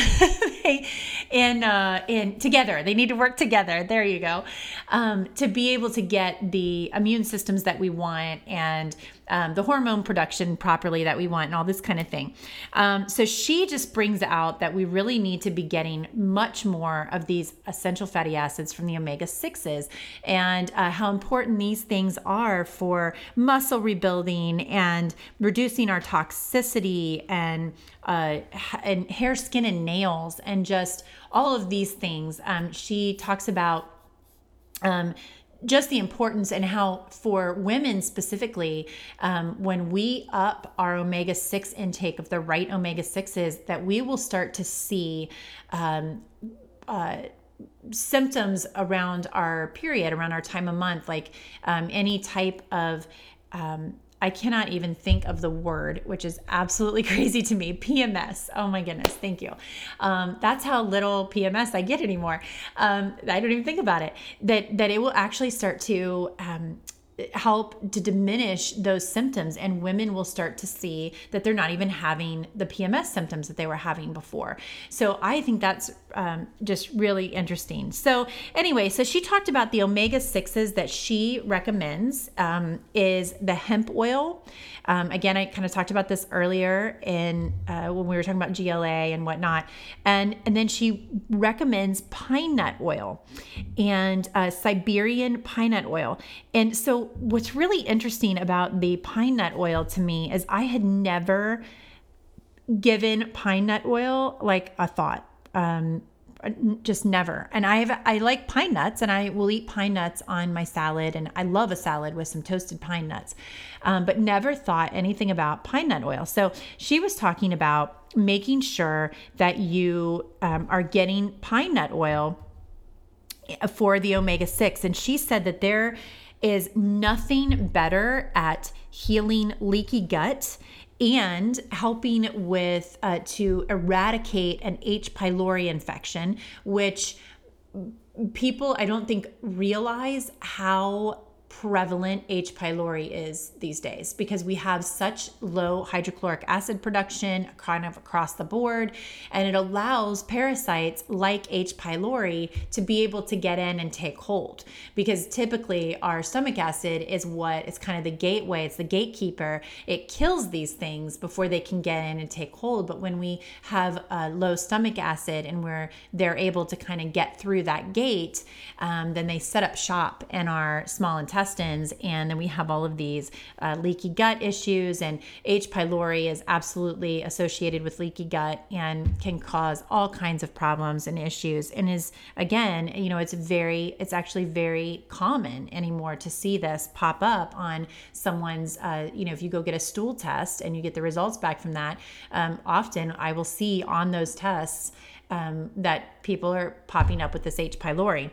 in uh, in together, they need to work together. There you go, um, to be able to get the immune systems that we want and um, the hormone production properly that we want and all this kind of thing. Um, so she just brings out that we really need to be getting much more of these essential fatty acids from the omega 6s and uh, how important these things are for muscle rebuilding and reducing our toxicity and uh, and hair, skin, and nails, and just all of these things. Um, she talks about um, just the importance and how for women specifically um, when we up our omega-6 intake of the right omega-6s that we will start to see um, uh, symptoms around our period around our time of month like um, any type of um, I cannot even think of the word, which is absolutely crazy to me. PMS. Oh my goodness. Thank you. Um, that's how little PMS I get anymore. Um, I don't even think about it. That that it will actually start to um, help to diminish those symptoms and women will start to see that they're not even having the PMS symptoms that they were having before. So I think that's um, just really interesting. So anyway, so she talked about the omega sixes that she recommends um, is the hemp oil. Um, again, I kind of talked about this earlier in uh, when we were talking about GLA and whatnot, and and then she recommends pine nut oil and uh, Siberian pine nut oil. And so, what's really interesting about the pine nut oil to me is I had never given pine nut oil like a thought. Um, just never. And I have I like pine nuts, and I will eat pine nuts on my salad, and I love a salad with some toasted pine nuts, um, but never thought anything about pine nut oil. So she was talking about making sure that you um, are getting pine nut oil for the omega six, and she said that there is nothing better at healing leaky gut and helping with uh, to eradicate an H. pylori infection, which people I don't think realize how prevalent H. pylori is these days because we have such low hydrochloric acid production kind of across the board. And it allows parasites like H. pylori to be able to get in and take hold because typically our stomach acid is what it's kind of the gateway, it's the gatekeeper. It kills these things before they can get in and take hold. But when we have a low stomach acid and we're they're able to kind of get through that gate, um, then they set up shop in our small intestine intestines. And then we have all of these uh, leaky gut issues. And H. pylori is absolutely associated with leaky gut and can cause all kinds of problems and issues. And is, again, you know, it's very, it's actually very common anymore to see this pop up on someone's, uh, you know, if you go get a stool test and you get the results back from that, um, often I will see on those tests. Um, that people are popping up with this H. pylori.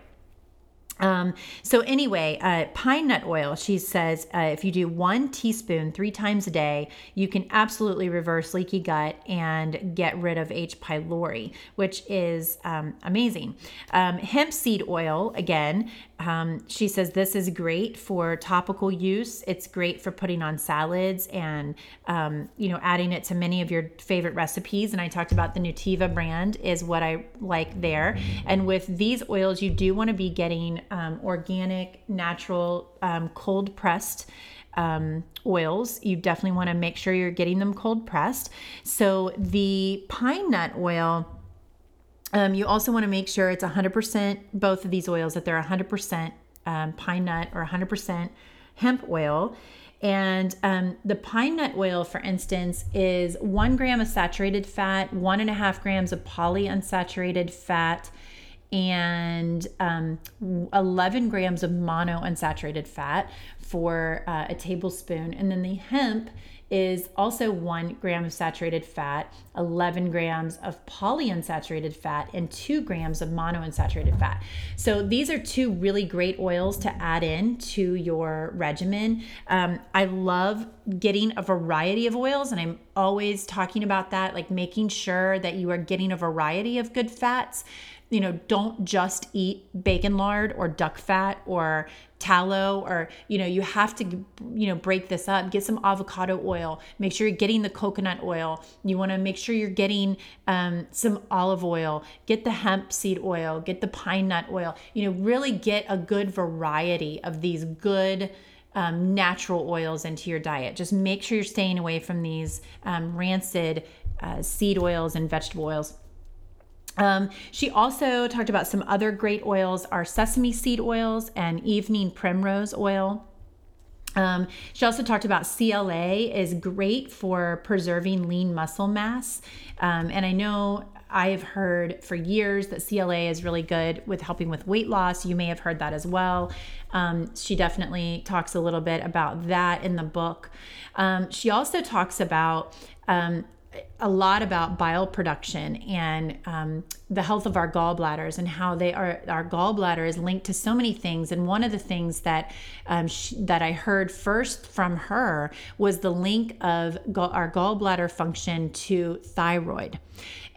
Um, so anyway, uh, pine nut oil. She says uh, if you do one teaspoon three times a day, you can absolutely reverse leaky gut and get rid of H. pylori, which is um, amazing. Um, hemp seed oil again. Um, she says this is great for topical use. It's great for putting on salads and um, you know adding it to many of your favorite recipes. And I talked about the Nutiva brand is what I like there. And with these oils, you do want to be getting um, organic, natural, um, cold pressed um, oils. You definitely want to make sure you're getting them cold pressed. So the pine nut oil. Um, you also want to make sure it's 100% both of these oils that they're 100% um, pine nut or 100% hemp oil. And um, the pine nut oil, for instance, is one gram of saturated fat, one and a half grams of polyunsaturated fat, and um, 11 grams of monounsaturated fat for uh, a tablespoon. And then the hemp is also one gram of saturated fat, 11 grams of polyunsaturated fat, and two grams of monounsaturated fat. So these are two really great oils to add in to your regimen. Um, I love getting a variety of oils, and I'm always talking about that, like making sure that you are getting a variety of good fats you know, don't just eat bacon lard or duck fat or tallow or you know you have to you know break this up. Get some avocado oil. Make sure you're getting the coconut oil. You want to make sure you're getting um, some olive oil. Get the hemp seed oil. Get the pine nut oil. You know really get a good variety of these good um, natural oils into your diet. Just make sure you're staying away from these um, rancid uh, seed oils and vegetable oils um, she also talked about some other great oils are sesame seed oils and evening primrose oil. Um, she also talked about CLA is great for preserving lean muscle mass. Um, and I know I've heard for years that CLA is really good with helping with weight loss. You may have heard that as well. Um, she definitely talks a little bit about that in the book. Um, she also talks about um, a lot about bile production and um, the health of our gallbladders and how they are our gallbladder is linked to so many things. And one of the things that um, that I heard first from her was the link of gall- our gallbladder function to thyroid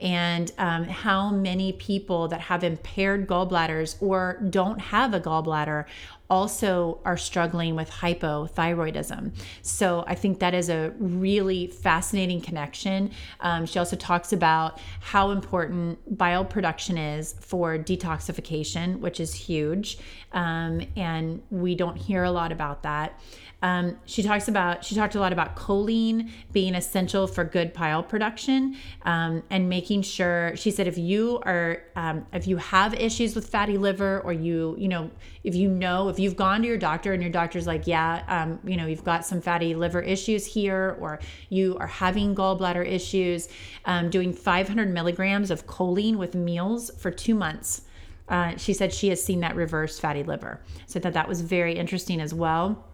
and um, how many people that have impaired gallbladders or don't have a gallbladder also are struggling with hypothyroidism. So I think that is a really fascinating connection. Um, she also talks about how important bile production is for detoxification, which is huge. Um, and we don't hear a lot about that. Um, she talks about she talked a lot about choline being essential for good bile production um, and making sure. She said if you are um, if you have issues with fatty liver or you you know if you know if you've gone to your doctor and your doctor's like yeah um, you know you've got some fatty liver issues here or you are having gallbladder issues, um, doing 500 milligrams of choline with meals for two months. Uh, she said she has seen that reverse fatty liver. So that that was very interesting as well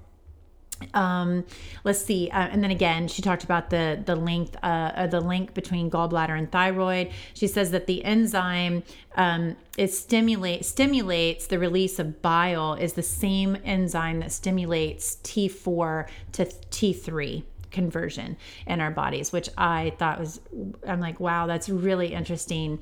um let's see uh, and then again she talked about the the length uh, uh, the link between gallbladder and thyroid. She says that the enzyme um it stimulate stimulates the release of bile is the same enzyme that stimulates t4 to t3 conversion in our bodies which i thought was i'm like wow that's really interesting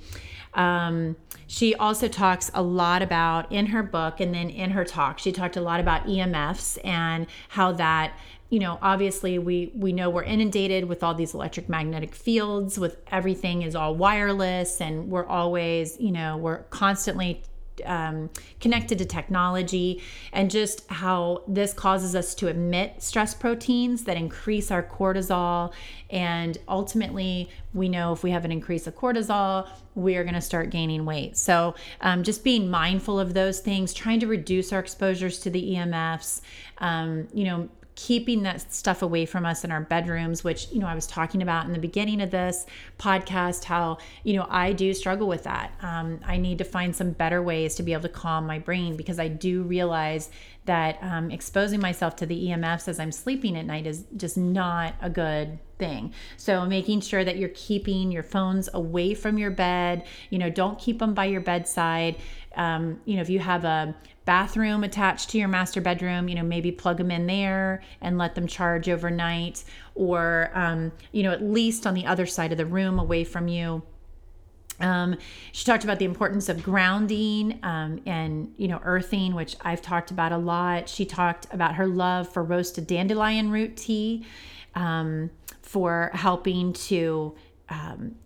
um, she also talks a lot about in her book and then in her talk, she talked a lot about EMFs and how that you know obviously we we know we're inundated with all these electric magnetic fields with everything is all wireless and we're always you know we're constantly um, connected to technology and just how this causes us to emit stress proteins that increase our cortisol. And ultimately, we know if we have an increase of cortisol, we are going to start gaining weight. So, um, just being mindful of those things, trying to reduce our exposures to the EMFs, um, you know, keeping that stuff away from us in our bedrooms, which, you know, I was talking about in the beginning of this podcast, how, you know, I do struggle with that. Um, I need to find some better ways to be able to calm my brain because I do realize that um, exposing myself to the EMFs as I'm sleeping at night is just not a good thing. So making sure that you're keeping your phones away from your bed, you know, don't keep them by your bedside. Um, you know, if you have a bathroom attached to your master bedroom, you know, maybe plug them in there and let them charge overnight, or, um, you know, at least on the other side of the room away from you. Um, she talked about the importance of grounding um, and you know earthing, which I've talked about a lot. She talked about her love for roasted dandelion root tea, um, for helping to um,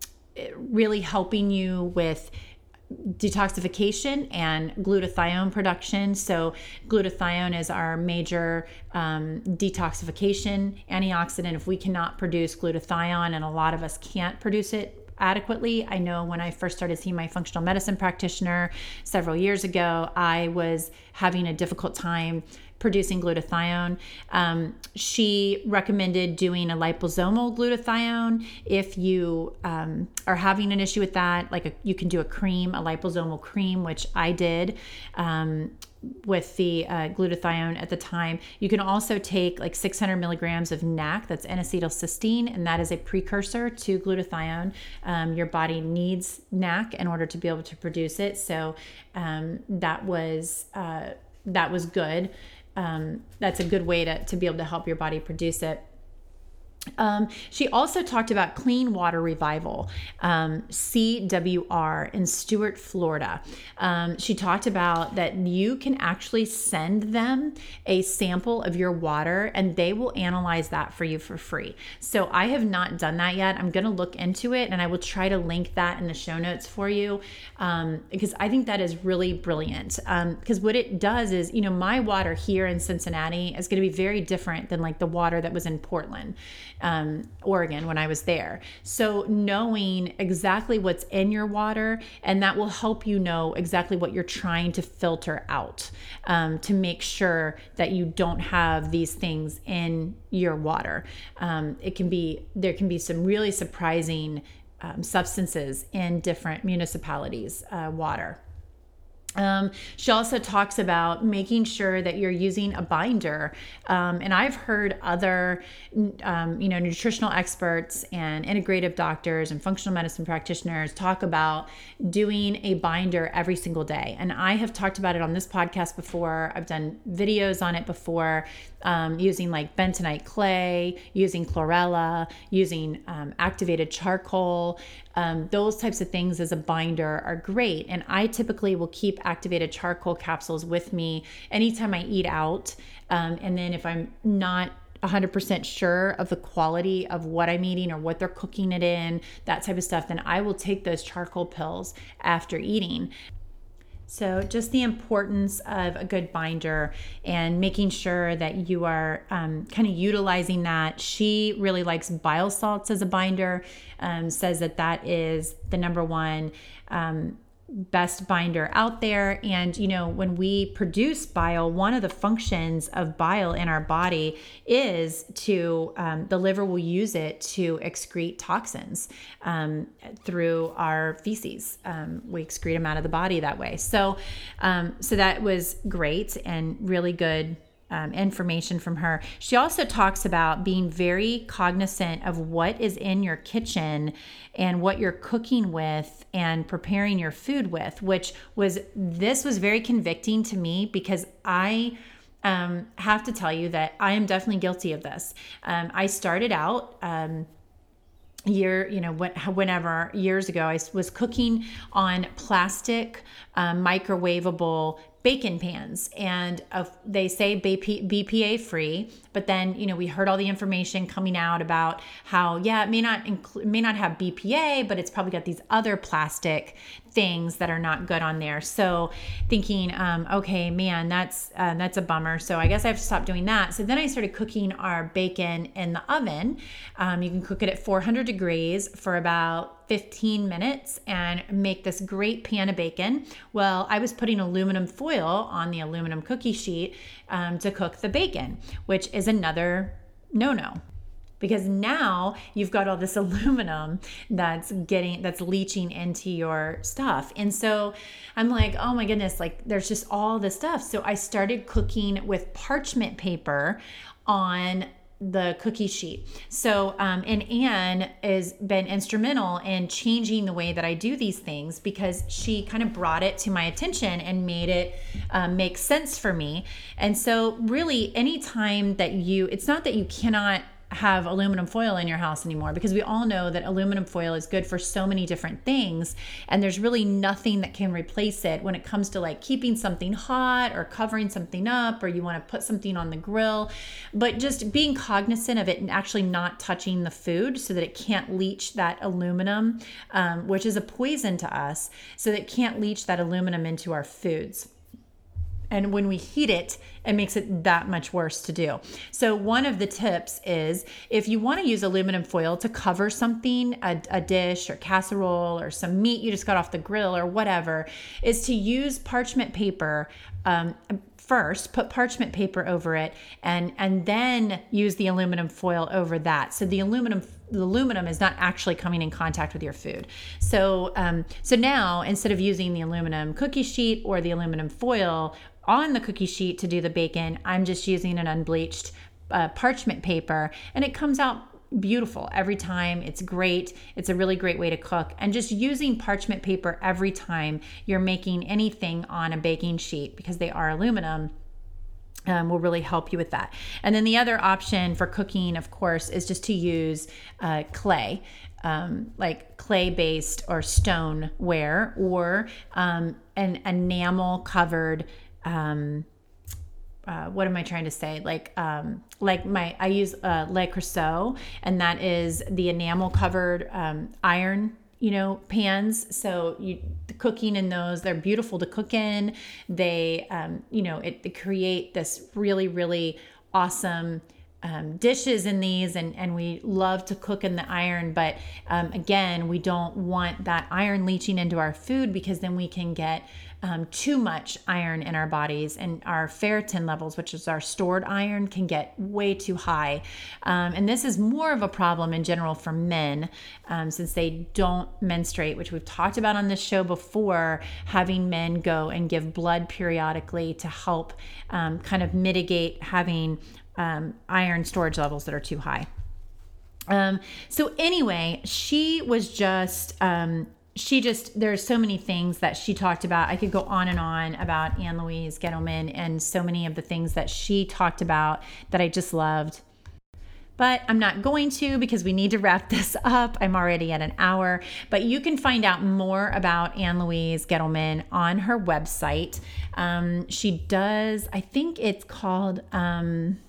really helping you with detoxification and glutathione production. So, glutathione is our major um, detoxification antioxidant. If we cannot produce glutathione, and a lot of us can't produce it adequately. I know when I first started seeing my functional medicine practitioner several years ago, I was having a difficult time producing glutathione. Um, she recommended doing a liposomal glutathione if you um, are having an issue with that. Like a, you can do a cream, a liposomal cream, which I did. Um, with the uh, glutathione at the time. You can also take like 600 milligrams of NAC, that's N-acetylcysteine, and that is a precursor to glutathione. Um, your body needs NAC in order to be able to produce it. So um, that was uh, that was good um, that's a good way to, to be able to help your body produce it. Um, she also talked about Clean Water Revival, um, CWR, in Stuart, Florida. Um, she talked about that you can actually send them a sample of your water and they will analyze that for you for free. So I have not done that yet. I'm going to look into it and I will try to link that in the show notes for you um, because I think that is really brilliant. Because um, what it does is, you know, my water here in Cincinnati is going to be very different than like the water that was in Portland um, Oregon when I was there. So, knowing exactly what's in your water, and that will help you know exactly what you're trying to filter out um, to make sure that you don't have these things in your water. Um, it can be, there can be some really surprising um, substances in different municipalities' uh, water. Um, she also talks about making sure that you're using a binder. Um, and I've heard other, um, you know, nutritional experts and integrative doctors and functional medicine practitioners talk about doing a binder every single day. And I have talked about it on this podcast before. I've done videos on it before um, using like bentonite clay, using chlorella, using um, activated charcoal. Um, those types of things as a binder are great. And I typically will keep activated charcoal capsules with me anytime I eat out. Um, and then if I'm not 100% sure of the quality of what I'm eating or what they're cooking it in, that type of stuff, then I will take those charcoal pills after eating. So, just the importance of a good binder and making sure that you are um, kind of utilizing that. She really likes bile salts as a binder, um, says that that is the number one. Um, best binder out there. And, you know, when we produce bile, one of the functions of bile in our body is to, um, the liver will use it to excrete toxins um, through our feces. Um, we excrete them out of the body that way. So, um, so that was great and really good um, information from her. She also talks about being very cognizant of what is in your kitchen and what you're cooking with and preparing your food with, which was this was very convicting to me because I um, have to tell you that I am definitely guilty of this. Um, I started out. Um, year you know whenever years ago i was cooking on plastic um, microwavable bacon pans and uh, they say BPA free but then you know we heard all the information coming out about how yeah it may not include may not have BPA but it's probably got these other plastic things that are not good on there. So thinking um, okay man that's uh, that's a bummer. So I guess I have to stop doing that. So then I started cooking our bacon in the oven. Um, you can cook it at 400 degrees for about 15 minutes and make this great pan of bacon. Well, I was putting aluminum foil on the aluminum cookie sheet um, to cook the bacon, which is another no no because now you've got all this aluminum that's getting that's leaching into your stuff and so i'm like oh my goodness like there's just all this stuff so i started cooking with parchment paper on the cookie sheet. So, um, and Ann has been instrumental in changing the way that I do these things because she kind of brought it to my attention and made it um, make sense for me. And so, really, anytime that you, it's not that you cannot have aluminum foil in your house anymore because we all know that aluminum foil is good for so many different things and there's really nothing that can replace it when it comes to like keeping something hot or covering something up or you want to put something on the grill. But just being cognizant of it and actually not touching the food so that it can't leach that aluminum um, which is a poison to us so that it can't leach that aluminum into our foods and when we heat it, it makes it that much worse to do. So, one of the tips is if you want to use aluminum foil to cover something, a, a, dish or casserole or some meat you just got off the grill or whatever, is to use parchment paper. Um, first put parchment paper over it and and then use the aluminum foil over that so the aluminum the aluminum is not actually coming in contact with your food. So, um, so now instead of using the aluminum cookie sheet or the aluminum foil on the cookie sheet to do the bacon, I'm just using an unbleached uh, parchment paper and it comes out beautiful every time. It's great. It's a really great way to cook. And just using parchment paper every time you're making anything on a baking sheet because they are aluminum. Um, will really help you with that. And then the other option for cooking, of course, is just to use uh, clay. Um, like clay based or stoneware or um, an enamel covered um, uh, what am I trying to say? Like, um, like my, I use uh, Le Creuset, and that is the enamel covered um, iron, you know, pans. So you cooking in those, they're beautiful to cook in. They, um, you know, it, they create this really, really awesome um, dishes in these and, and we love to cook in the iron but um, again we don't want that iron leaching into our food because then we can get um, too much iron in our bodies, and our ferritin levels, which is our stored iron, can get way too high. Um, and this is more of a problem in general for men um, since they don't menstruate, which we've talked about on this show before, having men go and give blood periodically to help um, kind of mitigate having um, iron storage levels that are too high. Um, so anyway, she was just um, she just there's so many things that she talked about. I could go on and on about Ann Louise Gittleman and so many of the things that she talked about that I just loved. But I'm not going to because we need to wrap this up. I'm already at an hour. But you can find out more about Ann Louise Gittleman on her website. Um, she does, I think it's called. Um,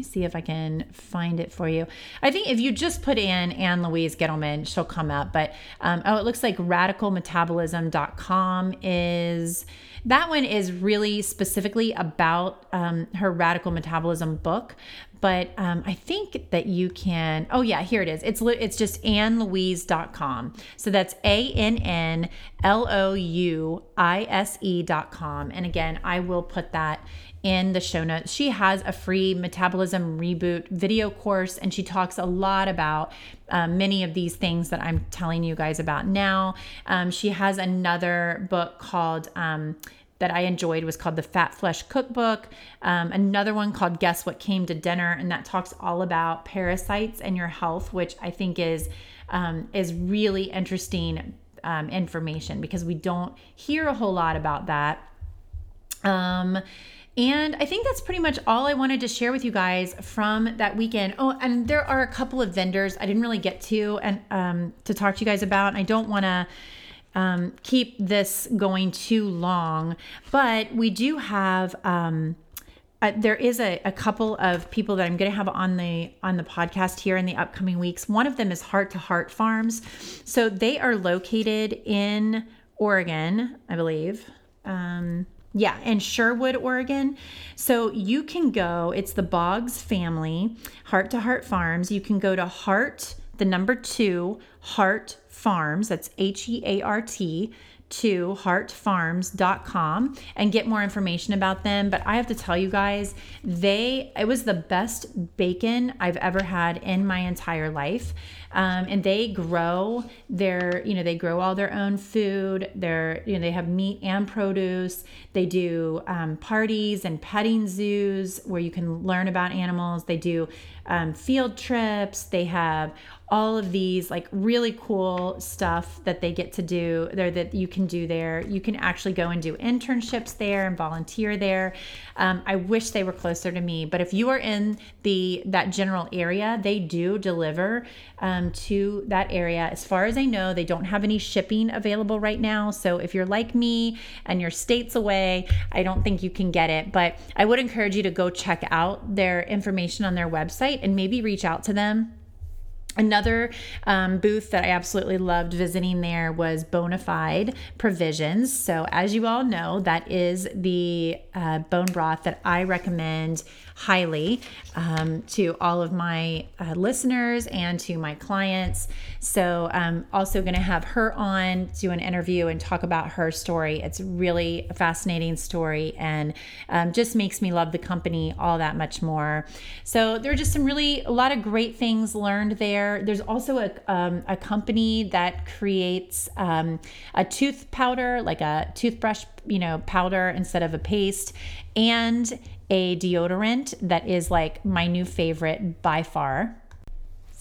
me see if I can find it for you. I think if you just put in Ann Louise Gittleman, she'll come up. But um, oh, it looks like radicalmetabolism.com is that one is really specifically about um, her radical metabolism book. But um, I think that you can. Oh yeah, here it is. It's it's just AnnLouise.com. So that's A N N L O U I S E.com. And again, I will put that in the show notes. She has a free metabolism reboot video course, and she talks a lot about um, many of these things that I'm telling you guys about now. Um, she has another book called. Um, that I enjoyed was called the Fat Flush Cookbook. Um, another one called Guess What Came to Dinner, and that talks all about parasites and your health, which I think is um, is really interesting um, information because we don't hear a whole lot about that. And I think that's pretty much all I wanted to share with you guys from that weekend. Oh, and there are a couple of vendors I didn't really get to and um, to talk to you guys about. I don't want to um, keep this going too long, but we do have. Um, uh, there is a, a couple of people that I'm going to have on the on the podcast here in the upcoming weeks. One of them is Heart to Heart Farms, so they are located in Oregon, I believe. Um, yeah, in Sherwood, Oregon. So you can go, it's the Boggs family, Heart to Heart Farms. You can go to Heart, the number two, Heart Farms, that's H E A R T, to heartfarms.com and get more information about them. But I have to tell you guys, they, it was the best bacon I've ever had in my entire life. Um, and they grow their, you know, they grow all their own food. They're, you know, they have meat and produce. They do um, parties and petting zoos where you can learn about animals. They do um, field trips. They have all of these like really cool stuff that they get to do there that you can do there. You can actually go and do internships there and volunteer there. Um, I wish they were closer to me, but if you are in the that general area, they do deliver um, to that area. As far as I know, they don't have any shipping available right now. So if you're like me and you're states away, I don't think you can get it. But I would encourage you to go check out their information on their website and maybe reach out to them Another um, booth that I absolutely loved visiting there was Bonafide Provisions. So, as you all know, that is the uh, bone broth that I recommend highly um, to all of my uh, listeners and to my clients. So, I'm um, also going to have her on, do an interview, and talk about her story. It's really a fascinating story and um, just makes me love the company all that much more. So, there are just some really, a lot of great things learned there. There's also a, um, a company that creates um, a tooth powder, like a toothbrush you know powder instead of a paste and a deodorant that is like my new favorite by far.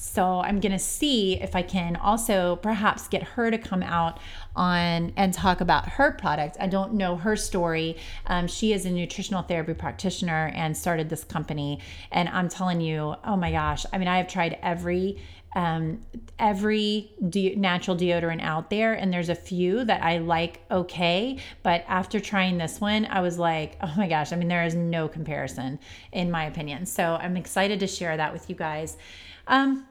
So I'm going to see if I can also perhaps get her to come out on and talk about her product. I don't know her story. Um, she is a nutritional therapy practitioner and started this company. And I'm telling you, oh my gosh, I mean, I have tried every um, every de- natural deodorant out there, and there's a few that I like okay. But after trying this one, I was like, oh my gosh, I mean, there is no comparison, in my opinion. So I'm excited to share that with you guys. Um,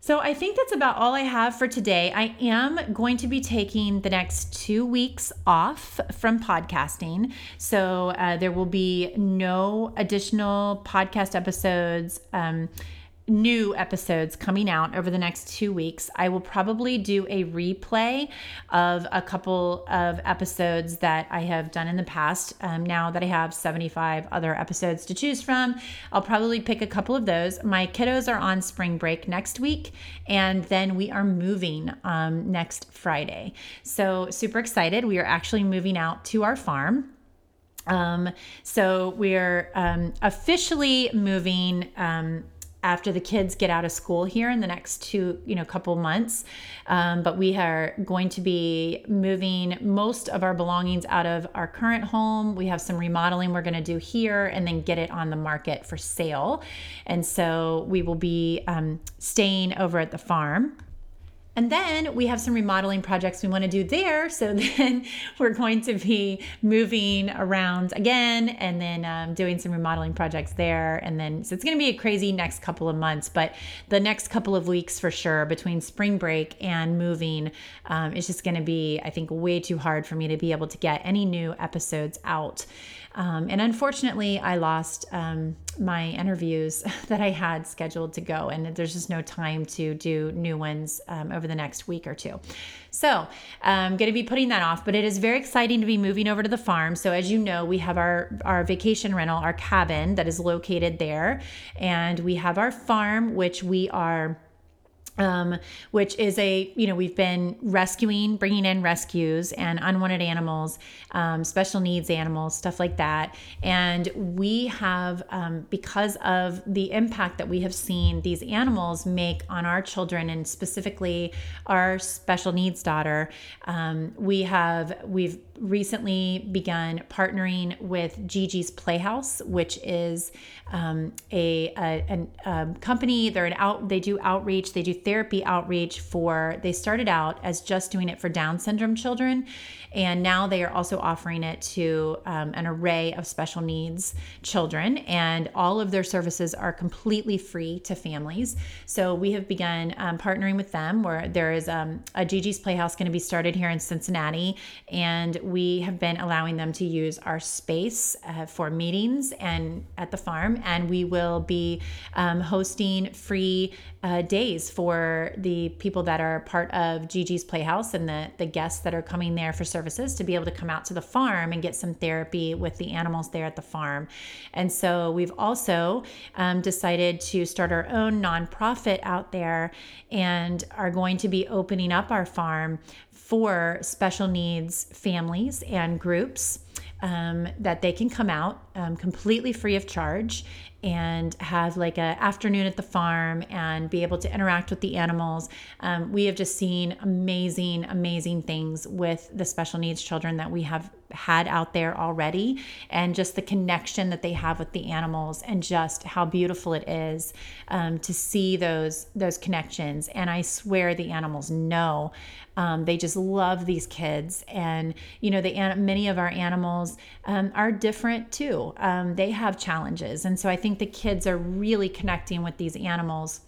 so I think that's about all I have for today. I am going to be taking the next two weeks off from podcasting. So uh, there will be no additional podcast episodes. Um, new episodes coming out over the next two weeks. I will probably do a replay of a couple of episodes that I have done in the past. Um, now that I have 75 other episodes to choose from, I'll probably pick a couple of those. My kiddos are on spring break next week, and then we are moving um, next Friday. So, super excited. We are actually moving out to our farm. Um, so we're um, officially moving um, after the kids get out of school here in the next two, you know, couple months. Um, but we are going to be moving most of our belongings out of our current home. We have some remodeling we're going to do here and then get it on the market for sale. And so we will be um, staying over at the farm. And then we have some remodeling projects we want to do there. So then we're going to be moving around again and then um, doing some remodeling projects there. And then, so it's going to be a crazy next couple of months, but the next couple of weeks for sure between spring break and moving um, is just going to be, I think, way too hard for me to be able to get any new episodes out. Um, and unfortunately, I lost um, my interviews that I had scheduled to go, and there's just no time to do new ones um, over the next week or two. So I'm going to be putting that off, but it is very exciting to be moving over to the farm. So as you know, we have our our vacation rental, our cabin that is located there, and we have our farm, which we are um, which is a you know we've been rescuing bringing in rescues and unwanted animals um, special needs animals stuff like that. And we have um, because of the impact that we have seen these animals make on our children and specifically our special needs daughter um, we have we've recently begun partnering with Gigi's Playhouse, which is um, a, a, a, a, company. They're an out. They do outreach. They do therapy outreach for. They started out as just doing it for Down syndrome children, and now they are also offering it to um, an array of special needs children. And all of their services are completely free to families. So we have begun um, partnering with them. Where there is um, a Gigi's Playhouse going to be started here in Cincinnati, and we have been allowing them to use our space uh, for meetings and at the farm, and we will be um, hosting free uh, days for the people that are part of Gigi's Playhouse and the the guests that are coming there for services to be able to come out to the farm and get some therapy with the animals there at the farm. And so we've also um, decided to start our own nonprofit out there and are going to be opening up our farm for special needs families and groups um, that they can come out um, completely free of charge and have like a afternoon at the farm and be able to interact with the animals. Um, we have just seen amazing, amazing things with the special needs children that we have had out there already, and just the connection that they have with the animals, and just how beautiful it is um, to see those those connections. And I swear the animals know. Um, they just love these kids, and you know, the many of our animals um, are different too. Um, they have challenges, and so I think the kids are really connecting with these animals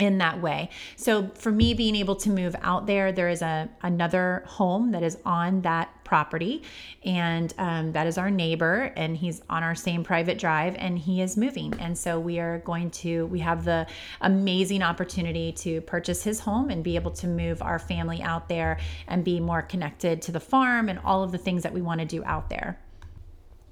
in that way. So for me being able to move out there, there is a another home that is on that property, and um, that is our neighbor, and he's on our same private drive, and he is moving, and so we are going to we have the amazing opportunity to purchase his home and be able to move our family out there and be more connected to the farm and all of the things that we want to do out there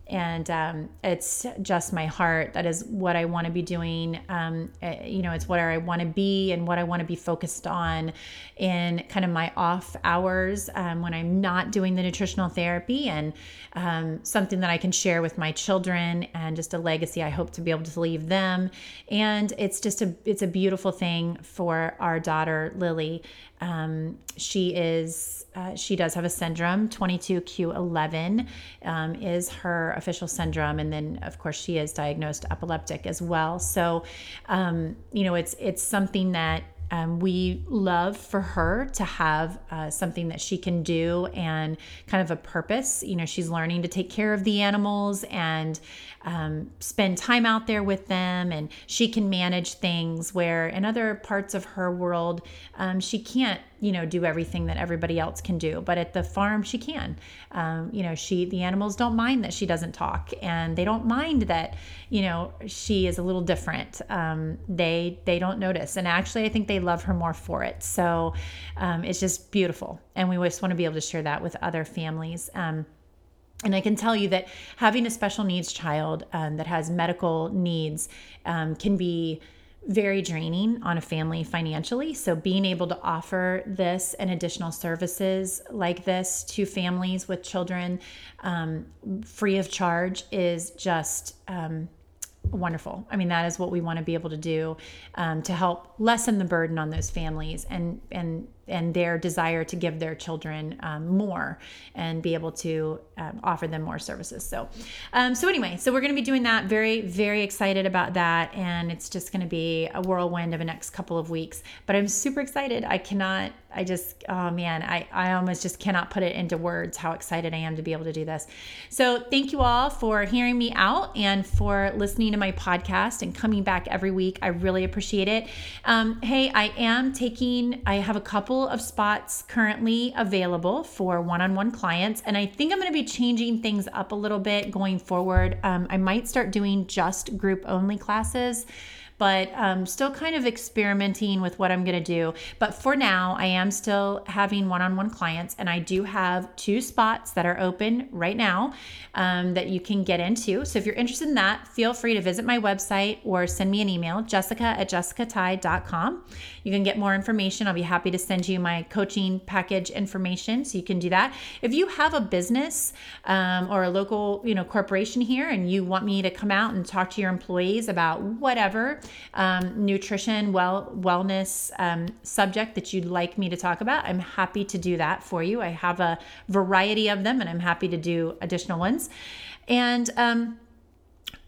and um, it's just my heart. That is what i want to be doing. Um, eh, you know it's what i want to be and what i want to be focused on in kind of my off hours um, when i'm not doing the nutritional therapy and um, something that i can share with my children and just a legacy i hope to be able to leave them. And it's just a it's a beautiful thing for our daughter lily um, she is uh, she does have a syndrome. 22q11 um, is her official syndrome. And then of course she is diagnosed epileptic as well. So um, you know it's it's something that um, we love for her to have uh, something that she can do and kind of a purpose. You know, she's learning to take care of the animals and um, spend time out there with them, and she can manage things where in other parts of her world, um, she can't you know do everything that everybody else can do. But at the farm she can. Um, you know she the animals don't mind that she doesn't talk and they don't mind that you know she is a little different. Um, they they don't notice. And actually i think they love her more for it. So um, it's just beautiful. And we just want to be able to share that with other families. Um, and I can tell you that having a special needs child um, that has medical needs um, can be very draining on a family financially. So, being able to offer this and additional services like this to families with children um, free of charge is just um, wonderful. I mean, that is what we want to be able to do um, to help lessen the burden on those families and and and their desire to give their children um, more and be able to um, offer them more services. So, um, so anyway, so we're going to be doing that. Very, very excited about that, and it's just going to be a whirlwind of the next couple of weeks. But I'm super excited. I cannot. I just, oh man, I, I almost just cannot put it into words how excited I am to be able to do this. So, thank you all for hearing me out and for listening to my podcast and coming back every week. I really appreciate it. Um, hey, I am taking, I have a couple of spots currently available for one on one clients, and I think I'm going to be changing things up a little bit going forward. Um, I might start doing just group only classes but um, still kind of experimenting with what I'm going to do. But for now, I am still having one on one clients, and I do have two spots that are open right now um, that you can get into. So if you're interested in that, feel free to visit my website or send me an email, jessica at jessicatighe.com. You can get more information. I'll be happy to send you my coaching package information so you can do that. If you have a business um, or a local you know corporation here and you want me to come out and talk to your employees about whatever um, nutrition, well wellness um, subject that you'd like me to talk about, I'm happy to do that for you. I have a variety of them, and I'm happy to do additional ones. And um,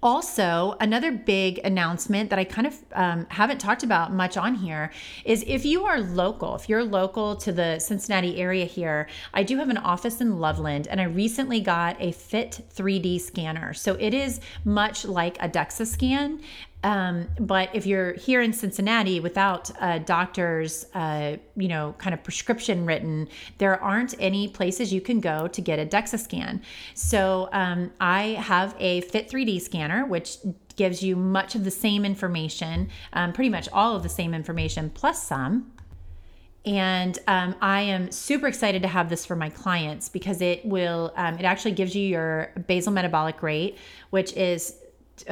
also, another big announcement that I kind of um, haven't talked about much on here is if you are local, if you're local to the Cincinnati area here, I do have an office in Loveland and I recently got a Fit 3D scanner. So it is much like a DEXA scan. Um, but if you're here in Cincinnati without a doctor's, uh, you know, kind of prescription written, there aren't any places you can go to get a DEXA scan. So um, I have a Fit 3D scanner, which gives you much of the same information, um, pretty much all of the same information plus some. And um, I am super excited to have this for my clients because it will, um, it actually gives you your basal metabolic rate, which is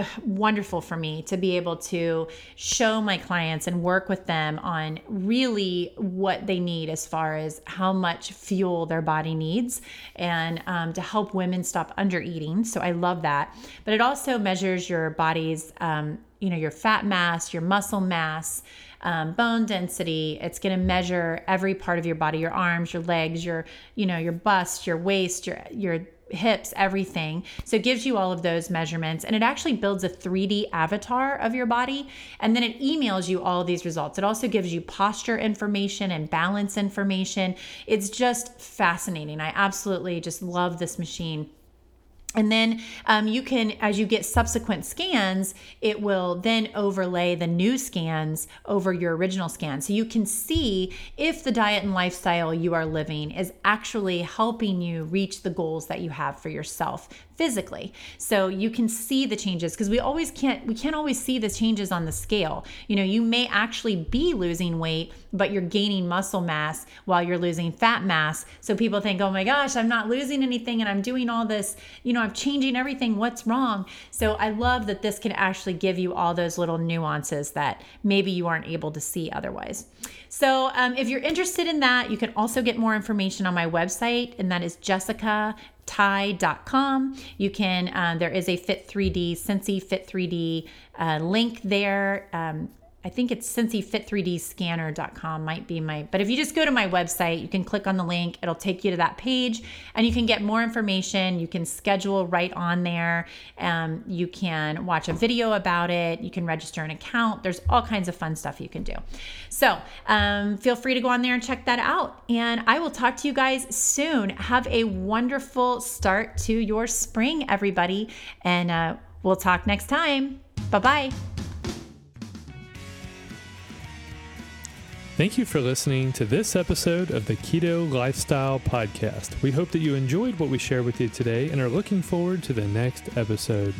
wonderful for me to be able to show my clients and work with them on really what they need as far as how much fuel their body needs and um, to help women stop under eating. So I love that. But it also measures your body's, um, you know, your fat mass, your muscle mass. Um, bone density it's going to measure every part of your body your arms your legs your you know your bust your waist your your hips, everything. So it gives you all of those measurements and it actually builds a 3D avatar of your body and then it emails you all these results. It also gives you posture information and balance information. It's just fascinating. I absolutely just love this machine. And then um, you can, as you get subsequent scans, it will then overlay the new scans over your original scan. So you can see if the diet and lifestyle you are living is actually helping you reach the goals that you have for yourself physically. So you can see the changes because we always can't we can't always see the changes on the scale. You know, you may actually be losing weight, but you're gaining muscle mass while you're losing fat mass. So people think, "Oh my gosh, I'm not losing anything and I'm doing all this, you know, I'm changing everything. What's wrong?" So I love that this can actually give you all those little nuances that maybe you aren't able to see otherwise. So, um, if you're interested in that, you can also get more information on my website, and that is Jessica tighe.com. You can, uh, there is a Fit 3D, Cincy Fit 3D uh, link there. Um, I think it's cincyfit3dscanner.com might be my, but if you just go to my website, you can click on the link. It'll take you to that page and you can get more information. You can schedule right on there. Um, you can watch a video about it. You can register an account. There's all kinds of fun stuff you can do. So um, feel free to go on there and check that out. And I will talk to you guys soon. Have a wonderful start to your spring, everybody. And uh, we'll talk next time. Bye bye. Thank you for listening to this episode of the Keto Lifestyle Podcast. We hope that you enjoyed what we shared with you today and are looking forward to the next episode.